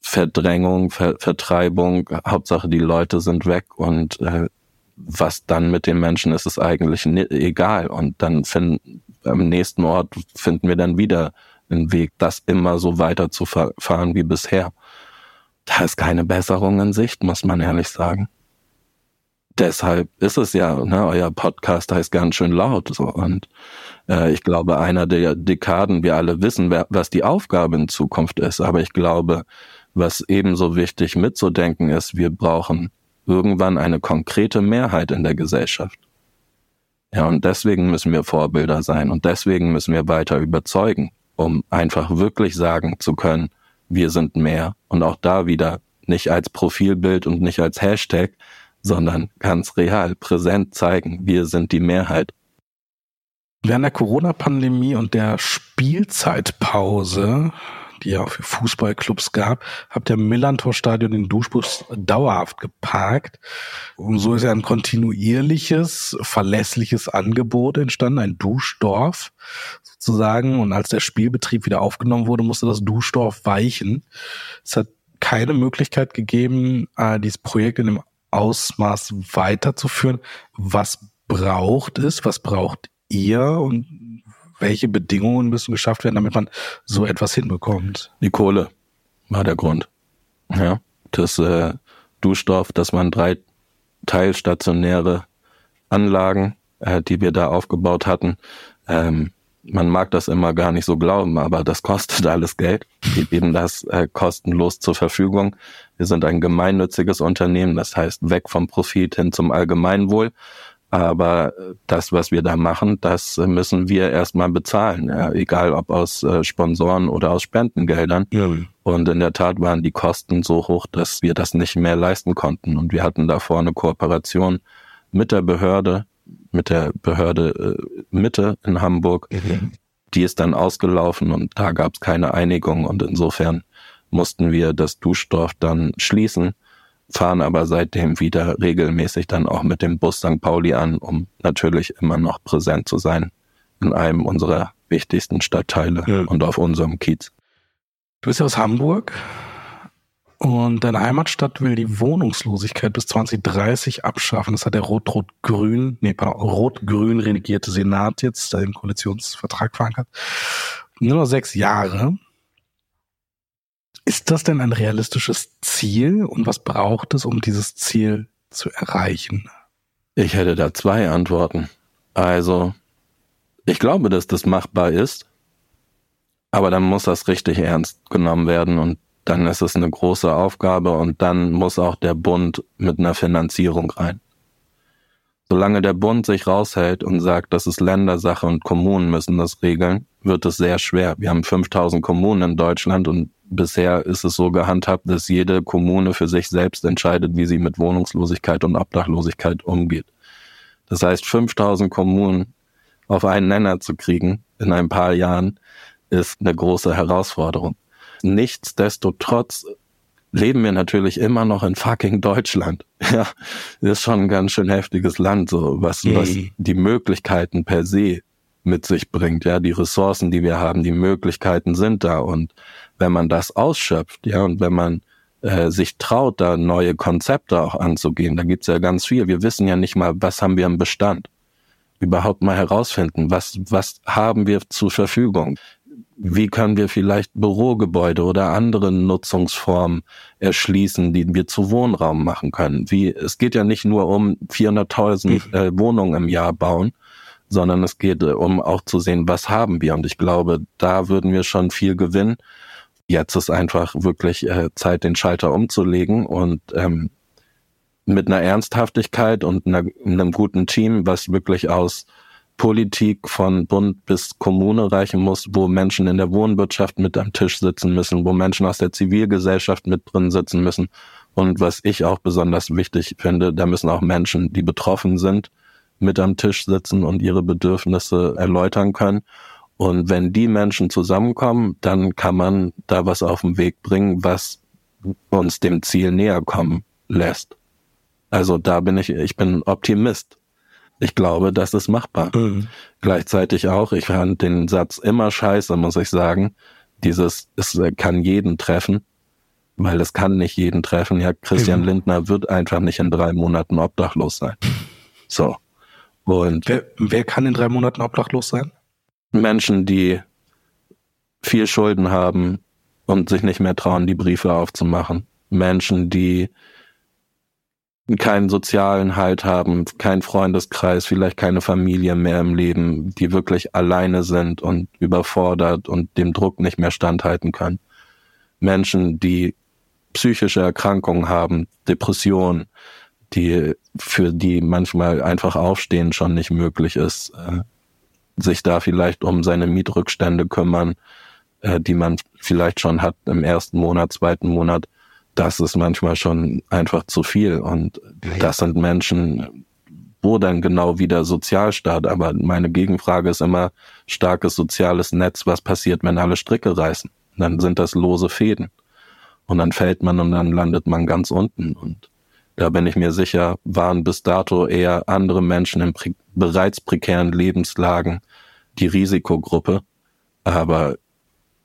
Verdrängung, Ver Vertreibung, Hauptsache die Leute sind weg und äh, was dann mit den Menschen ist, ist eigentlich egal. Und dann finden am nächsten Ort finden wir dann wieder einen Weg, das immer so weiter zu fahren wie bisher. Da ist keine Besserung in Sicht, muss man ehrlich sagen. Deshalb ist es ja, ne, euer Podcast heißt ganz schön laut. So. Und äh, ich glaube, einer der Dekaden, wir alle wissen, wer, was die Aufgabe in Zukunft ist. Aber ich glaube, was ebenso wichtig mitzudenken ist, wir brauchen irgendwann eine konkrete Mehrheit in der Gesellschaft. Ja, und deswegen müssen wir Vorbilder sein und deswegen müssen wir weiter überzeugen, um einfach wirklich sagen zu können, wir sind mehr und auch da wieder nicht als Profilbild und nicht als Hashtag, sondern ganz real präsent zeigen, wir sind die Mehrheit. Während der Corona-Pandemie und der Spielzeitpause die ja auch für Fußballclubs gab, habt ihr im Millantor-Stadion den Duschbus dauerhaft geparkt. Und so ist ja ein kontinuierliches, verlässliches Angebot entstanden, ein Duschdorf sozusagen. Und als der Spielbetrieb wieder aufgenommen wurde, musste das Duschdorf weichen. Es hat keine Möglichkeit gegeben, äh, dieses Projekt in dem Ausmaß weiterzuführen. Was braucht es? Was braucht ihr? Und welche Bedingungen müssen geschafft werden, damit man so etwas hinbekommt? Die Kohle war der Grund. Ja, das äh, Duschdorf, das waren drei teilstationäre Anlagen, äh, die wir da aufgebaut hatten. Ähm, man mag das immer gar nicht so glauben, aber das kostet alles Geld. Wir geben das äh, kostenlos zur Verfügung. Wir sind ein gemeinnütziges Unternehmen, das heißt weg vom Profit hin zum Allgemeinwohl. Aber äh, das, was wir da machen, das müssen wir erstmal bezahlen, ja, egal ob aus äh, Sponsoren oder aus Spendengeldern. Ja. Und in der Tat waren die Kosten so hoch, dass wir das nicht mehr leisten konnten. Und wir hatten davor eine Kooperation mit der Behörde, mit der Behörde äh, Mitte in Hamburg. Mhm. Die ist dann ausgelaufen und da gab es keine Einigung. Und insofern mussten wir das Duschdorf dann schließen fahren aber seitdem wieder regelmäßig dann auch mit dem Bus St. Pauli an, um natürlich immer noch präsent zu sein in einem unserer wichtigsten Stadtteile ja. und auf unserem Kiez. Du bist ja aus Hamburg und deine Heimatstadt will die Wohnungslosigkeit bis 2030 abschaffen. Das hat der rot-rot-grün, nee, rot-grün regierte Senat jetzt im Koalitionsvertrag verankert. Nur noch sechs Jahre. Ist das denn ein realistisches Ziel und was braucht es, um dieses Ziel zu erreichen? Ich hätte da zwei Antworten. Also, ich glaube, dass das machbar ist, aber dann muss das richtig ernst genommen werden und dann ist es eine große Aufgabe und dann muss auch der Bund mit einer Finanzierung rein. Solange der Bund sich raushält und sagt, das ist Ländersache und Kommunen müssen das regeln, wird es sehr schwer. Wir haben 5000 Kommunen in Deutschland und bisher ist es so gehandhabt, dass jede Kommune für sich selbst entscheidet, wie sie mit Wohnungslosigkeit und Obdachlosigkeit umgeht. Das heißt, 5000 Kommunen auf einen Nenner zu kriegen in ein paar Jahren ist eine große Herausforderung. Nichtsdestotrotz leben wir natürlich immer noch in fucking Deutschland. [laughs] Ja, das ist schon ein ganz schön heftiges Land, so was, mhm. was die Möglichkeiten per se mit sich bringt. Ja, die Ressourcen, die wir haben, die Möglichkeiten sind da und wenn man das ausschöpft, ja, und wenn man äh, sich traut, da neue Konzepte auch anzugehen, da gibt's ja ganz viel. Wir wissen ja nicht mal, was haben wir im Bestand. Überhaupt mal herausfinden, was, was haben wir zur Verfügung? Wie können wir vielleicht Bürogebäude oder andere Nutzungsformen erschließen, die wir zu Wohnraum machen können? Wie, es geht ja nicht nur um 400.000 mhm. äh, Wohnungen im Jahr bauen, sondern es geht äh, um auch zu sehen, was haben wir. Und ich glaube, da würden wir schon viel gewinnen. Jetzt ist einfach wirklich äh, Zeit, den Schalter umzulegen und ähm, mit einer Ernsthaftigkeit und einer, einem guten Team, was wirklich aus Politik von Bund bis Kommune reichen muss, wo Menschen in der Wohnwirtschaft mit am Tisch sitzen müssen, wo Menschen aus der Zivilgesellschaft mit drin sitzen müssen. Und was ich auch besonders wichtig finde, da müssen auch Menschen, die betroffen sind, mit am Tisch sitzen und ihre Bedürfnisse erläutern können. Und wenn die Menschen zusammenkommen, dann kann man da was auf den Weg bringen, was uns dem Ziel näher kommen lässt. Also da bin ich, ich bin Optimist. Ich glaube, das ist machbar. Mhm. Gleichzeitig auch, ich fand den Satz immer scheiße, muss ich sagen. Dieses, es kann jeden treffen. weil es kann nicht jeden treffen. Ja, Christian Lindner wird einfach nicht in drei Monaten obdachlos sein. [laughs] So. Und wer, wer kann in drei Monaten obdachlos sein? Menschen, die viel Schulden haben und sich nicht mehr trauen, die Briefe aufzumachen. Menschen, die keinen sozialen Halt haben, keinen Freundeskreis, vielleicht keine Familie mehr im Leben, die wirklich alleine sind und überfordert und dem Druck nicht mehr standhalten können. Menschen, die psychische Erkrankungen haben, Depressionen, die für die manchmal einfach aufstehen schon nicht möglich ist, äh, sich da vielleicht um seine Mietrückstände kümmern, äh, die man vielleicht schon hat im ersten Monat, zweiten Monat, das ist manchmal schon einfach zu viel. Und das sind Menschen, wo dann genau wieder Sozialstaat. Aber meine Gegenfrage ist immer starkes soziales Netz. Was passiert, wenn alle Stricke reißen? Dann sind das lose Fäden. Und dann fällt man und dann landet man ganz unten. Und da bin ich mir sicher, waren bis dato eher andere Menschen in prä bereits prekären Lebenslagen die Risikogruppe. Aber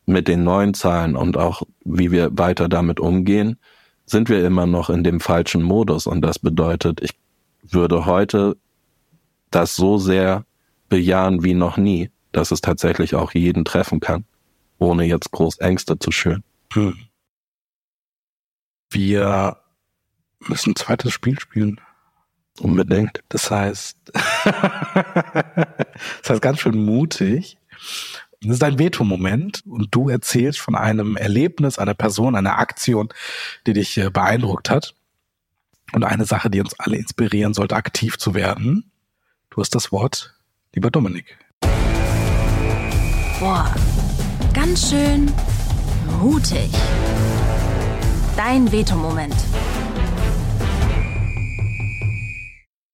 mit den neuen Zahlen und auch wie wir weiter damit umgehen, sind wir immer noch in dem falschen Modus. Und das bedeutet, ich würde heute das so sehr bejahen wie noch nie, dass es tatsächlich auch jeden treffen kann, ohne jetzt groß Ängste zu schüren. Hm. Wir müssen ein zweites Spiel spielen. Unbedingt. Das heißt, [laughs] das heißt ganz schön mutig. Das ist ein Veto-Moment und du erzählst von einem Erlebnis, einer Person, einer Aktion, die dich äh, beeindruckt hat. Und eine Sache, die uns alle inspirieren sollte, aktiv zu werden. Du hast das Wort, lieber Dominik. Boah, ganz schön mutig. Dein Veto-Moment.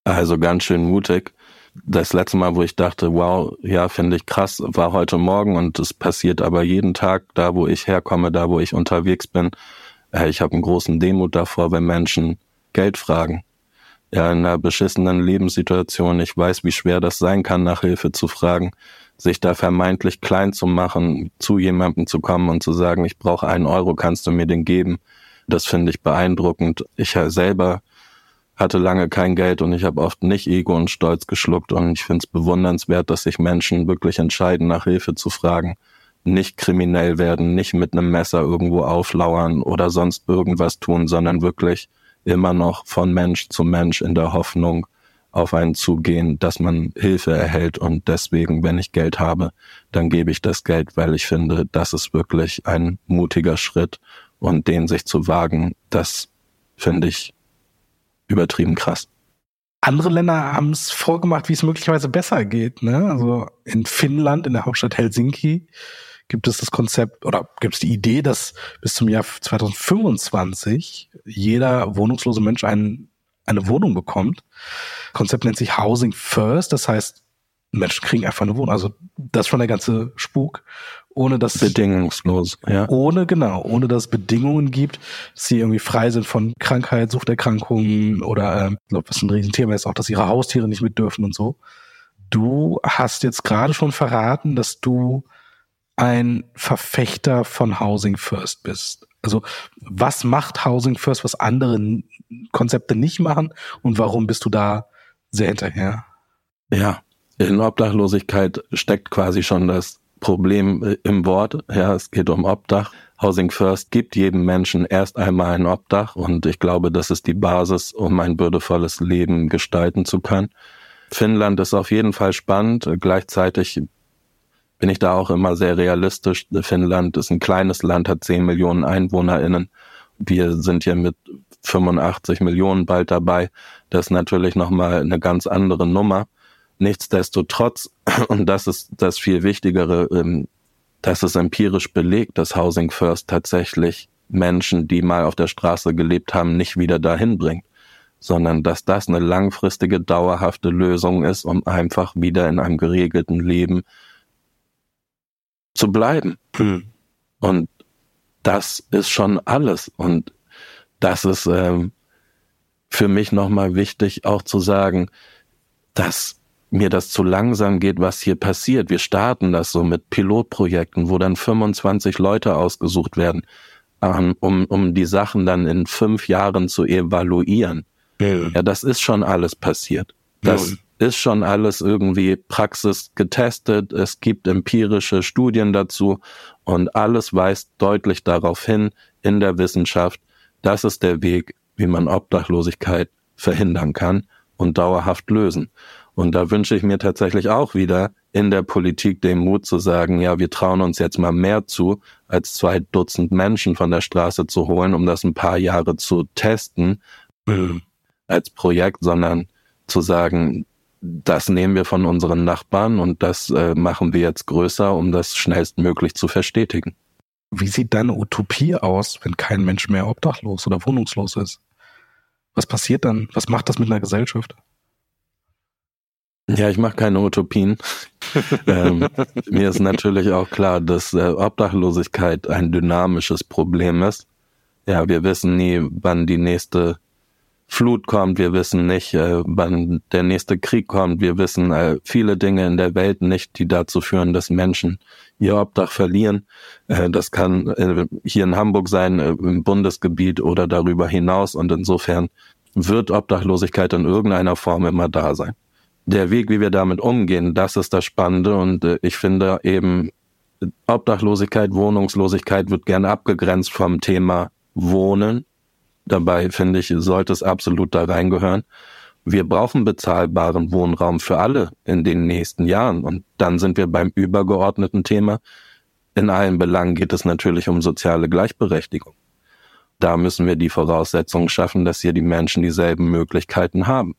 Also ganz schön mutig das letzte Mal, wo ich dachte, wow, ja, finde ich krass, war heute Morgen und es passiert aber jeden Tag, da wo ich herkomme, da wo ich unterwegs bin. Äh, ich habe einen großen Demut davor, wenn Menschen Geld fragen. Ja, in einer beschissenen Lebenssituation, ich weiß, wie schwer das sein kann, nach Hilfe zu fragen, sich da vermeintlich klein zu machen, zu jemandem zu kommen und zu sagen, ich brauche einen Euro, kannst du mir den geben? Das finde ich beeindruckend. Ich selber hatte lange kein Geld und ich habe oft nicht Ego und Stolz geschluckt. Und ich finde es bewundernswert, dass sich Menschen wirklich entscheiden, nach Hilfe zu fragen, nicht kriminell werden, nicht mit einem Messer irgendwo auflauern oder sonst irgendwas tun, sondern wirklich immer noch von Mensch zu Mensch in der Hoffnung auf einen zugehen, dass man Hilfe erhält. Und deswegen, wenn ich Geld habe, dann gebe ich das Geld, weil ich finde, das ist wirklich ein mutiger Schritt. Und den sich zu wagen, das finde ich übertrieben krass. Andere Länder haben es vorgemacht, wie es möglicherweise besser geht. Ne? Also in Finnland, in der Hauptstadt Helsinki, gibt es das Konzept oder gibt es die Idee, dass bis zum Jahr 2025 jeder wohnungslose Mensch ein, eine Wohnung bekommt. Das Konzept nennt sich Housing First, das heißt, Menschen kriegen einfach eine Wohnung. Also das ist schon der ganze Spuk ohne dass bedingungslos, ja. Ohne genau, ohne dass es Bedingungen gibt, dass sie irgendwie frei sind von Krankheit, Suchterkrankungen oder ähm, ich glaube, was ein Riesenthema ist auch, dass ihre Haustiere nicht mit dürfen und so. Du hast jetzt gerade schon verraten, dass du ein Verfechter von Housing First bist. Also was macht Housing First, was andere Konzepte nicht machen und warum bist du da sehr hinterher? Ja, in Obdachlosigkeit steckt quasi schon das Problem äh, im Wort. Ja, es geht um Obdach. Housing First gibt jedem Menschen erst einmal ein Obdach und ich glaube, das ist die Basis, um ein würdevolles Leben gestalten zu können. Finnland ist auf jeden Fall spannend. Gleichzeitig bin ich da auch immer sehr realistisch. Finnland ist ein kleines Land, hat 10 Millionen EinwohnerInnen. Wir sind hier mit 85 Millionen bald dabei. Das ist natürlich nochmal eine ganz andere Nummer. Nichtsdestotrotz, [clears throat] und das ist das viel Wichtigere, ähm, dass es empirisch belegt, dass Housing First tatsächlich Menschen, die mal auf der Straße gelebt haben, nicht wieder dahin bringt, sondern dass das eine langfristige, dauerhafte Lösung ist, um einfach wieder in einem geregelten Leben zu bleiben. Mhm. Und das ist schon alles. Und das ist ähm, für mich nochmal wichtig, auch zu sagen, dass mir das zu langsam geht, was hier passiert. Wir starten das so mit Pilotprojekten, wo dann 25 Leute ausgesucht werden. ähm, um, um die Sachen dann in fünf Jahren zu evaluieren. Ja, ja das ist schon alles passiert. Das ja. ist schon alles irgendwie Praxis getestet. Es gibt empirische Studien dazu und alles weist deutlich darauf hin in der Wissenschaft, das ist der Weg, wie man Obdachlosigkeit verhindern kann und dauerhaft lösen. Und da wünsche ich mir tatsächlich auch wieder in der Politik den Mut zu sagen, ja, wir trauen uns jetzt mal mehr zu, als zwei Dutzend Menschen von der Straße zu holen, um das ein paar Jahre zu testen mhm. als Projekt, sondern zu sagen, das nehmen wir von unseren Nachbarn und das äh, machen wir jetzt größer, um das schnellstmöglich zu verstetigen. Wie sieht deine Utopie aus, wenn kein Mensch mehr obdachlos oder wohnungslos ist? Was passiert dann? Was macht das mit einer Gesellschaft? Ja, ich mache keine Utopien. [laughs] ähm, mir ist natürlich auch klar, dass äh, Obdachlosigkeit ein dynamisches Problem ist. Ja, wir wissen nie, wann die nächste Flut kommt. Wir wissen nicht, äh, wann der nächste Krieg kommt. Wir wissen äh, viele Dinge in der Welt nicht, die dazu führen, dass Menschen ihr Obdach verlieren. Äh, das kann äh, hier in Hamburg sein, äh, im Bundesgebiet oder darüber hinaus. Und insofern wird Obdachlosigkeit in irgendeiner Form immer da sein der Weg, wie wir damit umgehen, das ist das Spannende. Und äh, ich finde eben, Obdachlosigkeit, Wohnungslosigkeit wird gerne abgegrenzt vom Thema Wohnen. Dabei finde ich, sollte es absolut da reingehören. Wir brauchen bezahlbaren Wohnraum für alle in den nächsten Jahren. Und dann sind wir beim übergeordneten Thema. In allen Belangen geht es natürlich um soziale Gleichberechtigung. Da müssen wir die Voraussetzungen schaffen, dass hier die Menschen dieselben Möglichkeiten haben.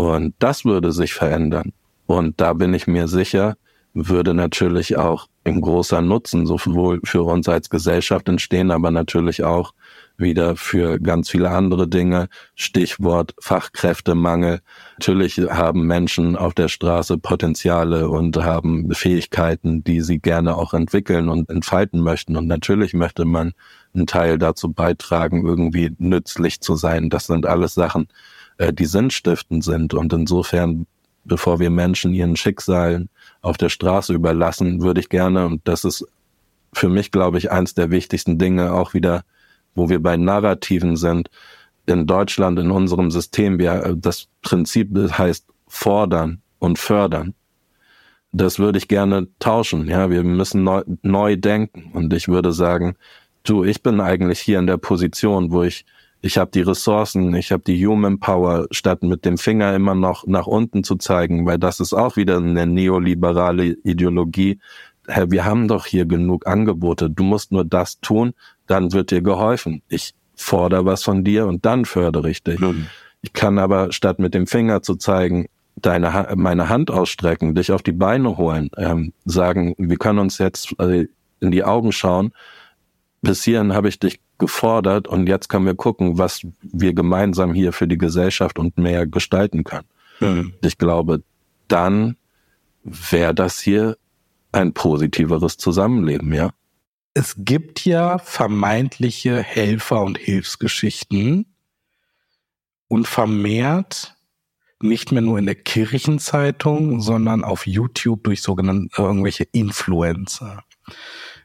Und das würde sich verändern. Und da bin ich mir sicher, würde natürlich auch ein großer Nutzen sowohl für uns als Gesellschaft entstehen, aber natürlich auch wieder für ganz viele andere Dinge. Stichwort Fachkräftemangel. Natürlich haben Menschen auf der Straße Potenziale und haben Fähigkeiten, die sie gerne auch entwickeln und entfalten möchten. Und natürlich möchte man einen Teil dazu beitragen, irgendwie nützlich zu sein. Das sind alles Sachen, äh, die sinnstiftend sind. Und insofern, bevor wir Menschen ihren Schicksalen auf der Straße überlassen, würde ich gerne, und das ist für mich, glaube ich, eins der wichtigsten Dinge, auch wieder, wo wir bei Narrativen sind, in Deutschland, in unserem System, wir, das Prinzip heißt fordern und fördern. Das würde ich gerne tauschen. Ja, wir müssen neu, neu denken. Und ich würde sagen, du, ich bin eigentlich hier in der Position, wo ich ich habe die Ressourcen, ich habe die Human Power, statt mit dem Finger immer noch nach unten zu zeigen, weil das ist auch wieder eine neoliberale Ideologie. Herr, wir haben doch hier genug Angebote. Du musst nur das tun, dann wird dir geholfen. Ich fordere was von dir und dann fördere ich dich. Mhm. Ich kann aber statt mit dem Finger zu zeigen, deine meine Hand ausstrecken, dich auf die Beine holen, ähm, sagen, wir können uns jetzt äh, in die Augen schauen. Bis hierhin habe ich dich gefordert und jetzt können wir gucken, was wir gemeinsam hier für die Gesellschaft und mehr gestalten können. Mhm. Ich glaube, dann wäre das hier ein positiveres Zusammenleben, ja. Es gibt ja vermeintliche Helfer- und Hilfsgeschichten und vermehrt nicht mehr nur in der Kirchenzeitung, sondern auf YouTube durch sogenannte irgendwelche Influencer,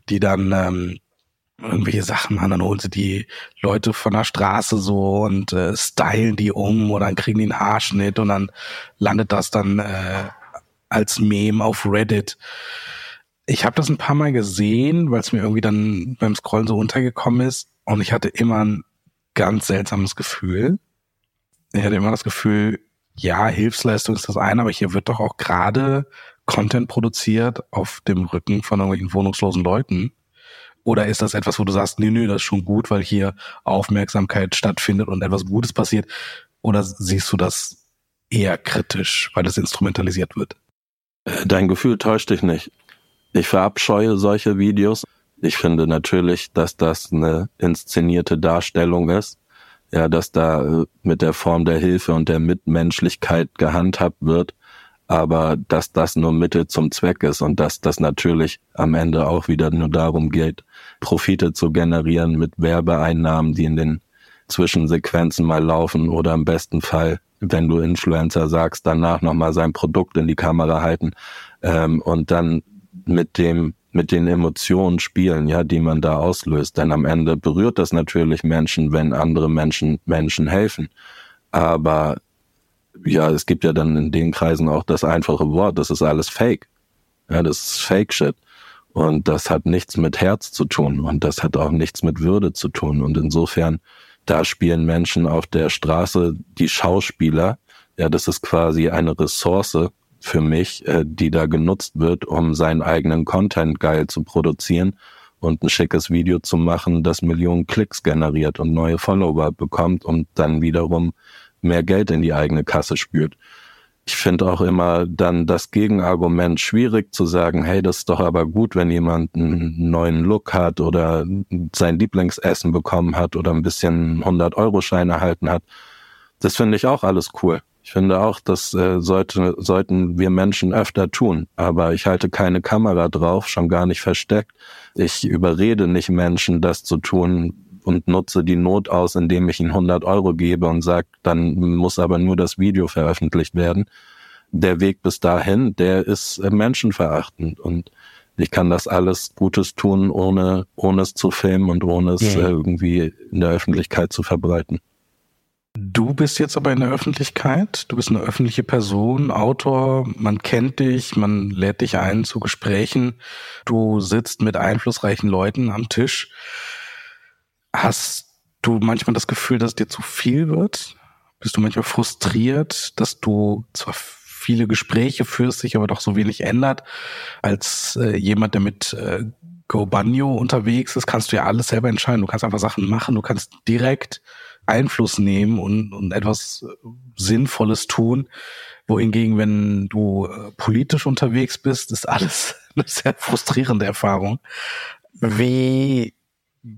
die dann ähm, irgendwelche Sachen machen, dann holen sie die Leute von der Straße so und äh, stylen die um oder dann kriegen die einen Haarschnitt und dann landet das dann äh, als Meme auf Reddit. Ich habe das ein paar Mal gesehen, weil es mir irgendwie dann beim Scrollen so untergekommen ist und ich hatte immer ein ganz seltsames Gefühl. Ich hatte immer das Gefühl, ja, Hilfsleistung ist das eine, aber hier wird doch auch gerade Content produziert auf dem Rücken von irgendwelchen wohnungslosen Leuten. Oder ist das etwas, wo du sagst, nee, nee, das ist schon gut, weil hier Aufmerksamkeit stattfindet und etwas Gutes passiert? Oder siehst du das eher kritisch, weil es instrumentalisiert wird? Äh, dein Gefühl täuscht dich nicht. Ich verabscheue solche Videos. Ich finde natürlich, dass das eine inszenierte Darstellung ist. Ja, dass da äh, mit der Form der Hilfe und der Mitmenschlichkeit gehandhabt wird aber dass das nur Mittel zum Zweck ist und dass das natürlich am Ende auch wieder nur darum geht, Profite zu generieren mit Werbeeinnahmen, die in den Zwischensequenzen mal laufen oder im besten Fall, wenn du Influencer sagst, danach nochmal sein Produkt in die Kamera halten ähm, und dann mit dem mit den Emotionen spielen, ja, die man da auslöst. Denn am Ende berührt das natürlich Menschen, wenn andere Menschen Menschen helfen. Aber ja, es gibt ja dann in den Kreisen auch das einfache Wort, das ist alles Fake. Ja, das ist Fake Shit. Und das hat nichts mit Herz zu tun und das hat auch nichts mit Würde zu tun. Und insofern, da spielen Menschen auf der Straße die Schauspieler. Ja, das ist quasi eine Ressource, für mich, äh, die da genutzt wird, um seinen eigenen Content geil zu produzieren und ein schickes Video zu machen, das Millionen Klicks generiert und neue Follower bekommt und dann wiederum mehr Geld in die eigene Kasse spürt. Ich finde auch immer dann das Gegenargument schwierig zu sagen, hey, das ist doch aber gut, wenn jemand einen neuen Look hat oder sein Lieblingsessen bekommen hat oder ein bisschen 100-Euro-Schein erhalten hat. Das finde ich auch alles cool. Ich finde auch, das äh, sollte, sollten wir Menschen öfter tun. Aber ich halte keine Kamera drauf, schon gar nicht versteckt. Ich überrede nicht Menschen, das zu tun und nutze die Not aus, indem ich ihnen 100 Euro gebe und sage, dann muss aber nur das Video veröffentlicht werden. Der Weg bis dahin, der ist äh, menschenverachtend und ich kann das alles Gutes tun, ohne, ohne es zu filmen und ohne es ja. irgendwie in der Öffentlichkeit zu verbreiten. Du bist jetzt aber in der Öffentlichkeit, du bist eine öffentliche Person, Autor, man kennt dich, man lädt dich ein zu Gesprächen, du sitzt mit einflussreichen Leuten am Tisch. Hast du manchmal das Gefühl, dass es dir zu viel wird? Bist du manchmal frustriert, dass du zwar viele Gespräche führst, sich aber doch so wenig ändert? Als äh, jemand, der mit äh, Go Banjo unterwegs ist, kannst du ja alles selber entscheiden. Du kannst einfach Sachen machen, du kannst direkt Einfluss nehmen und, und etwas Sinnvolles tun. Wohingegen, wenn du äh, politisch unterwegs bist, ist alles [laughs] eine sehr frustrierende Erfahrung. Wie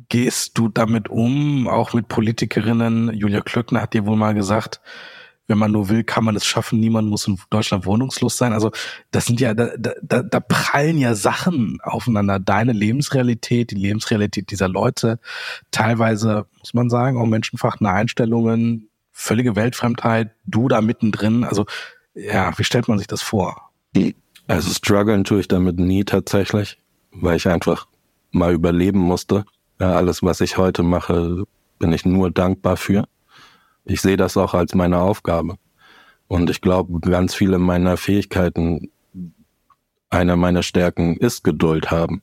gehst du damit um? Auch mit Politikerinnen. Julia Klöckner hat dir wohl mal gesagt, wenn man nur will, kann man es schaffen. Niemand muss in Deutschland wohnungslos sein. Also das sind ja, da, da, da prallen ja Sachen aufeinander. Deine Lebensrealität, die Lebensrealität dieser Leute, teilweise, muss man sagen, auch menschenverachtende Einstellungen, völlige Weltfremdheit, du da mittendrin. Also ja, wie stellt man sich das vor? Also strugglen tue ich damit nie tatsächlich, weil ich einfach mal überleben musste. Ja, alles, was ich heute mache, bin ich nur dankbar für. Ich sehe das auch als meine Aufgabe. Und ich glaube, ganz viele meiner Fähigkeiten, einer meiner Stärken ist Geduld haben.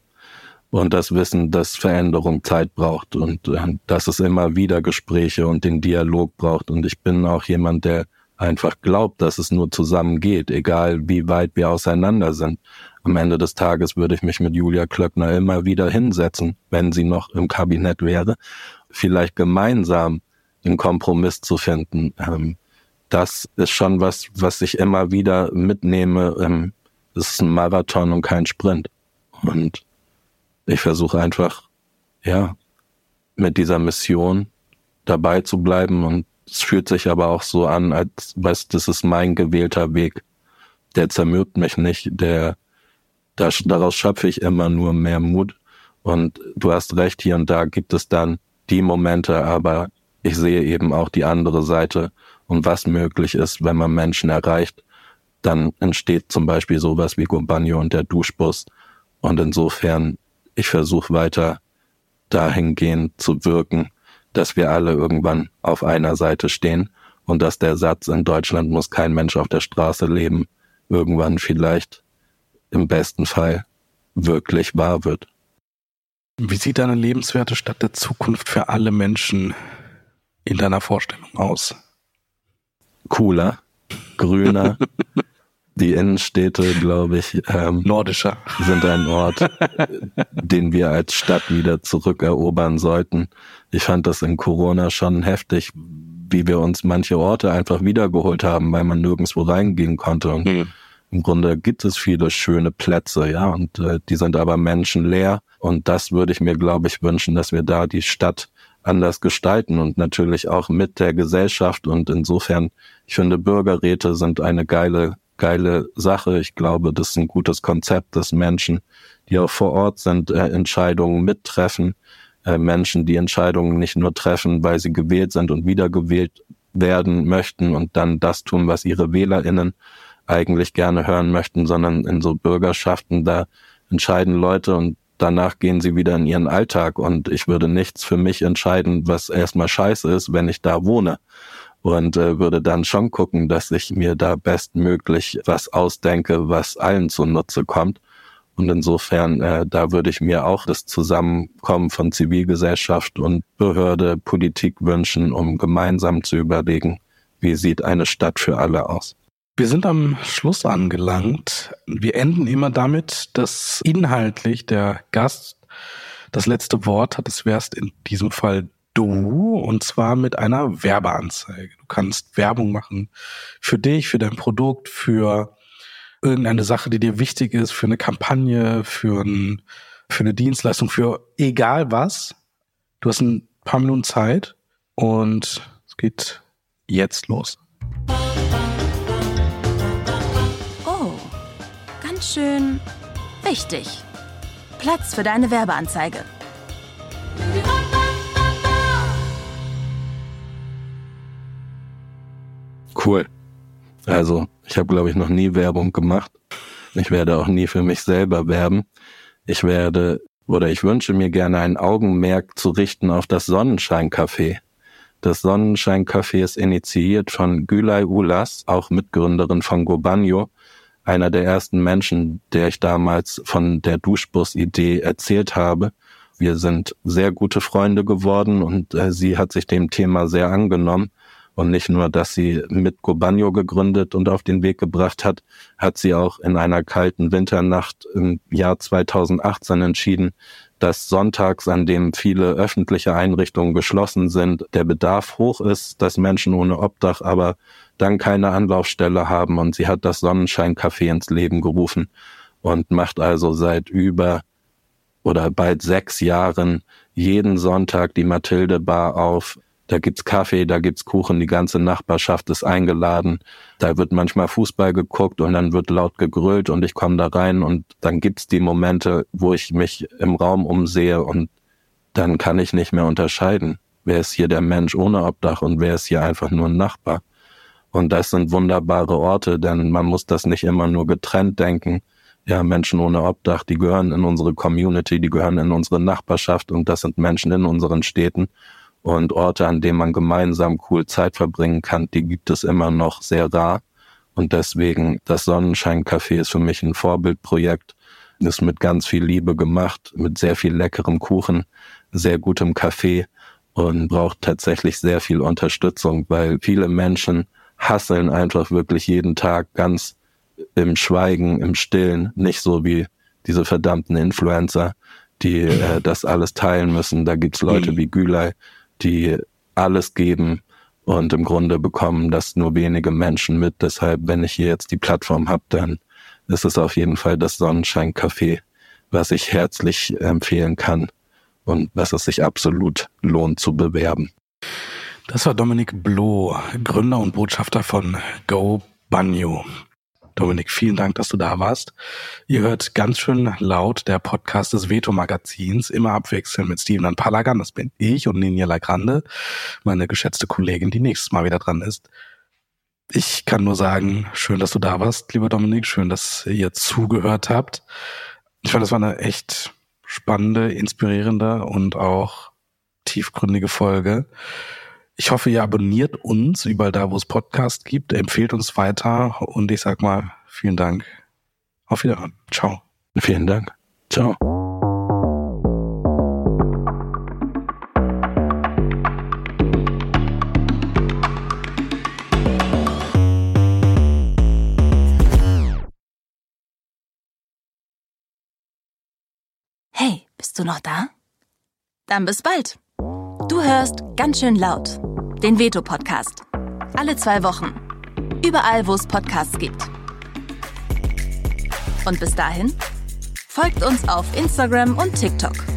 Und das Wissen, dass Veränderung Zeit braucht und äh, dass es immer wieder Gespräche und den Dialog braucht. Und ich bin auch jemand, der einfach glaubt, dass es nur zusammen geht, egal wie weit wir auseinander sind. Am Ende des Tages würde ich mich mit Julia Klöckner immer wieder hinsetzen, wenn sie noch im Kabinett wäre, vielleicht gemeinsam einen Kompromiss zu finden. Ähm, das ist schon was, was ich immer wieder mitnehme. Ähm, es ist ein Marathon und kein Sprint. Und ich versuche einfach, ja, mit dieser Mission dabei zu bleiben. Und es fühlt sich aber auch so an, als was, das ist mein gewählter Weg. Der zermürbt mich nicht, der, da, daraus schöpfe ich immer nur mehr Mut. Und du hast recht, hier und da gibt es dann die Momente, aber ich sehe eben auch die andere Seite und was möglich ist, wenn man Menschen erreicht. Dann entsteht zum Beispiel sowas wie Gumbanyo und der Duschbus. Und insofern, ich versuche weiter dahingehend zu wirken, dass wir alle irgendwann auf einer Seite stehen und dass der Satz, in Deutschland muss kein Mensch auf der Straße leben, irgendwann vielleicht im besten Fall wirklich wahr wird. Wie sieht eine lebenswerte Stadt der Zukunft für alle Menschen in deiner Vorstellung aus? Cooler, grüner. [laughs] Die Innenstädte, glaube ich, ähm, nordischer sind ein Ort, [laughs] den wir als Stadt wieder zurückerobern sollten. Ich fand das in Corona schon heftig, wie wir uns manche Orte einfach wiedergeholt haben, weil man nirgendwo reingehen konnte. Und mhm. im Grunde gibt es viele schöne Plätze, ja, und äh, die sind aber menschenleer. Und das würde ich mir, glaube ich, wünschen, dass wir da die Stadt anders gestalten und natürlich auch mit der Gesellschaft. Und insofern, ich finde, Bürgerräte sind eine geile, geile Sache. Ich glaube, das ist ein gutes Konzept, dass Menschen, die auch vor Ort sind, äh, Entscheidungen mittreffen. Äh, Menschen, die Entscheidungen nicht nur treffen, weil sie gewählt sind und wiedergewählt werden möchten und dann das tun, was ihre WählerInnen eigentlich gerne hören möchten, sondern in so Bürgerschaften da entscheiden Leute und danach gehen sie wieder in ihren Alltag und ich würde nichts für mich entscheiden, was erstmal scheiße ist, wenn ich da wohne. Und äh, würde dann schon gucken, dass ich mir da bestmöglich was ausdenke, was allen zunutze kommt. Und insofern, äh, da würde ich mir auch das Zusammenkommen von Zivilgesellschaft und Behörde, Politik wünschen, um gemeinsam zu überlegen, wie sieht eine Stadt für alle aus. Wir sind am Schluss angelangt. Wir enden immer damit, dass inhaltlich der Gast das letzte Wort hat. Es wärst in diesem Fall du und zwar mit einer Werbeanzeige. Du kannst Werbung machen für dich, für dein Produkt, für irgendeine Sache, die dir wichtig ist, für eine Kampagne, für, ein, für eine Dienstleistung, für egal was. Du hast ein paar Minuten Zeit und es geht jetzt los. schön wichtig. Platz für deine Werbeanzeige. Cool. Also, ich habe, glaube ich, noch nie Werbung gemacht. Ich werde auch nie für mich selber werben. Ich werde oder ich wünsche mir gerne ein Augenmerk zu richten auf das Sonnenschein-Café. Das Sonnenschein-Café ist initiiert von Gülay Ulas, auch Mitgründerin von Gobanyo, einer der ersten Menschen, der ich damals von der Duschbus-Idee erzählt habe. Wir sind sehr gute Freunde geworden und äh, sie hat sich dem Thema sehr angenommen. Und nicht nur, dass sie mit Gobanyo gegründet und auf den Weg gebracht hat, hat sie auch in einer kalten Winternacht im Jahr 2018 entschieden, dass sonntags, an dem viele öffentliche Einrichtungen geschlossen sind, der Bedarf hoch ist, dass Menschen ohne Obdach aber dann keine Anlaufstelle haben und sie hat das Sonnenschein-Café ins Leben gerufen und macht also seit über oder bald sechs Jahren jeden Sonntag die Mathilde Bar auf. Da gibt's Kaffee, da gibt's Kuchen, die ganze Nachbarschaft ist eingeladen. Da wird manchmal Fußball geguckt und dann wird laut gegrölt und ich komme da rein und dann gibt's die Momente, wo ich mich im Raum umsehe und dann kann ich nicht mehr unterscheiden, wer ist hier der Mensch ohne Obdach und wer ist hier einfach nur ein Nachbar. Und das sind wunderbare Orte, denn man muss das nicht immer nur getrennt denken. Ja, Menschen ohne Obdach, die gehören in unsere Community, die gehören in unsere Nachbarschaft und das sind Menschen in unseren Städten. Und Orte, an denen man gemeinsam cool Zeit verbringen kann, die gibt es immer noch sehr rar. Und deswegen, das Sonnenschein-Café ist für mich ein Vorbildprojekt. Ist mit ganz viel Liebe gemacht, mit sehr viel leckerem Kuchen, sehr gutem Kaffee und braucht tatsächlich sehr viel Unterstützung, weil viele Menschen hasseln einfach wirklich jeden Tag ganz im Schweigen, im Stillen, nicht so wie diese verdammten Influencer, die äh, das alles teilen müssen. Da gibt's Leute mhm. wie Gülay, die alles geben und im Grunde bekommen das nur wenige Menschen mit. Deshalb, wenn ich hier jetzt die Plattform habe, dann ist es auf jeden Fall das Sonnenschein-Café, was ich herzlich empfehlen kann und was es sich absolut lohnt zu bewerben. Das war Dominik Bloh, Gründer und Botschafter von Go Banyo. Dominik, vielen Dank, dass du da warst. Ihr hört ganz schön laut der Podcast des Veto-Magazins, immer abwechselnd mit Steven Palagan, das bin ich, und Ninja Lagrande, meine geschätzte Kollegin, die nächstes Mal wieder dran ist. Ich kann nur sagen, schön, dass du da warst, lieber Dominik, schön, dass ihr zugehört habt. Ich fand, das war eine echt spannende, inspirierende und auch tiefgründige Folge. Ich hoffe, ihr abonniert uns überall da, wo es Podcast gibt, empfehlt uns weiter und ich sag mal vielen Dank. Auf Wiederhören. Ciao. Vielen Dank. Ciao. Hey, bist du noch da? Dann bis bald. Hörst ganz schön laut den Veto-Podcast. Alle zwei Wochen. Überall, wo es Podcasts gibt. Und bis dahin, folgt uns auf Instagram und TikTok.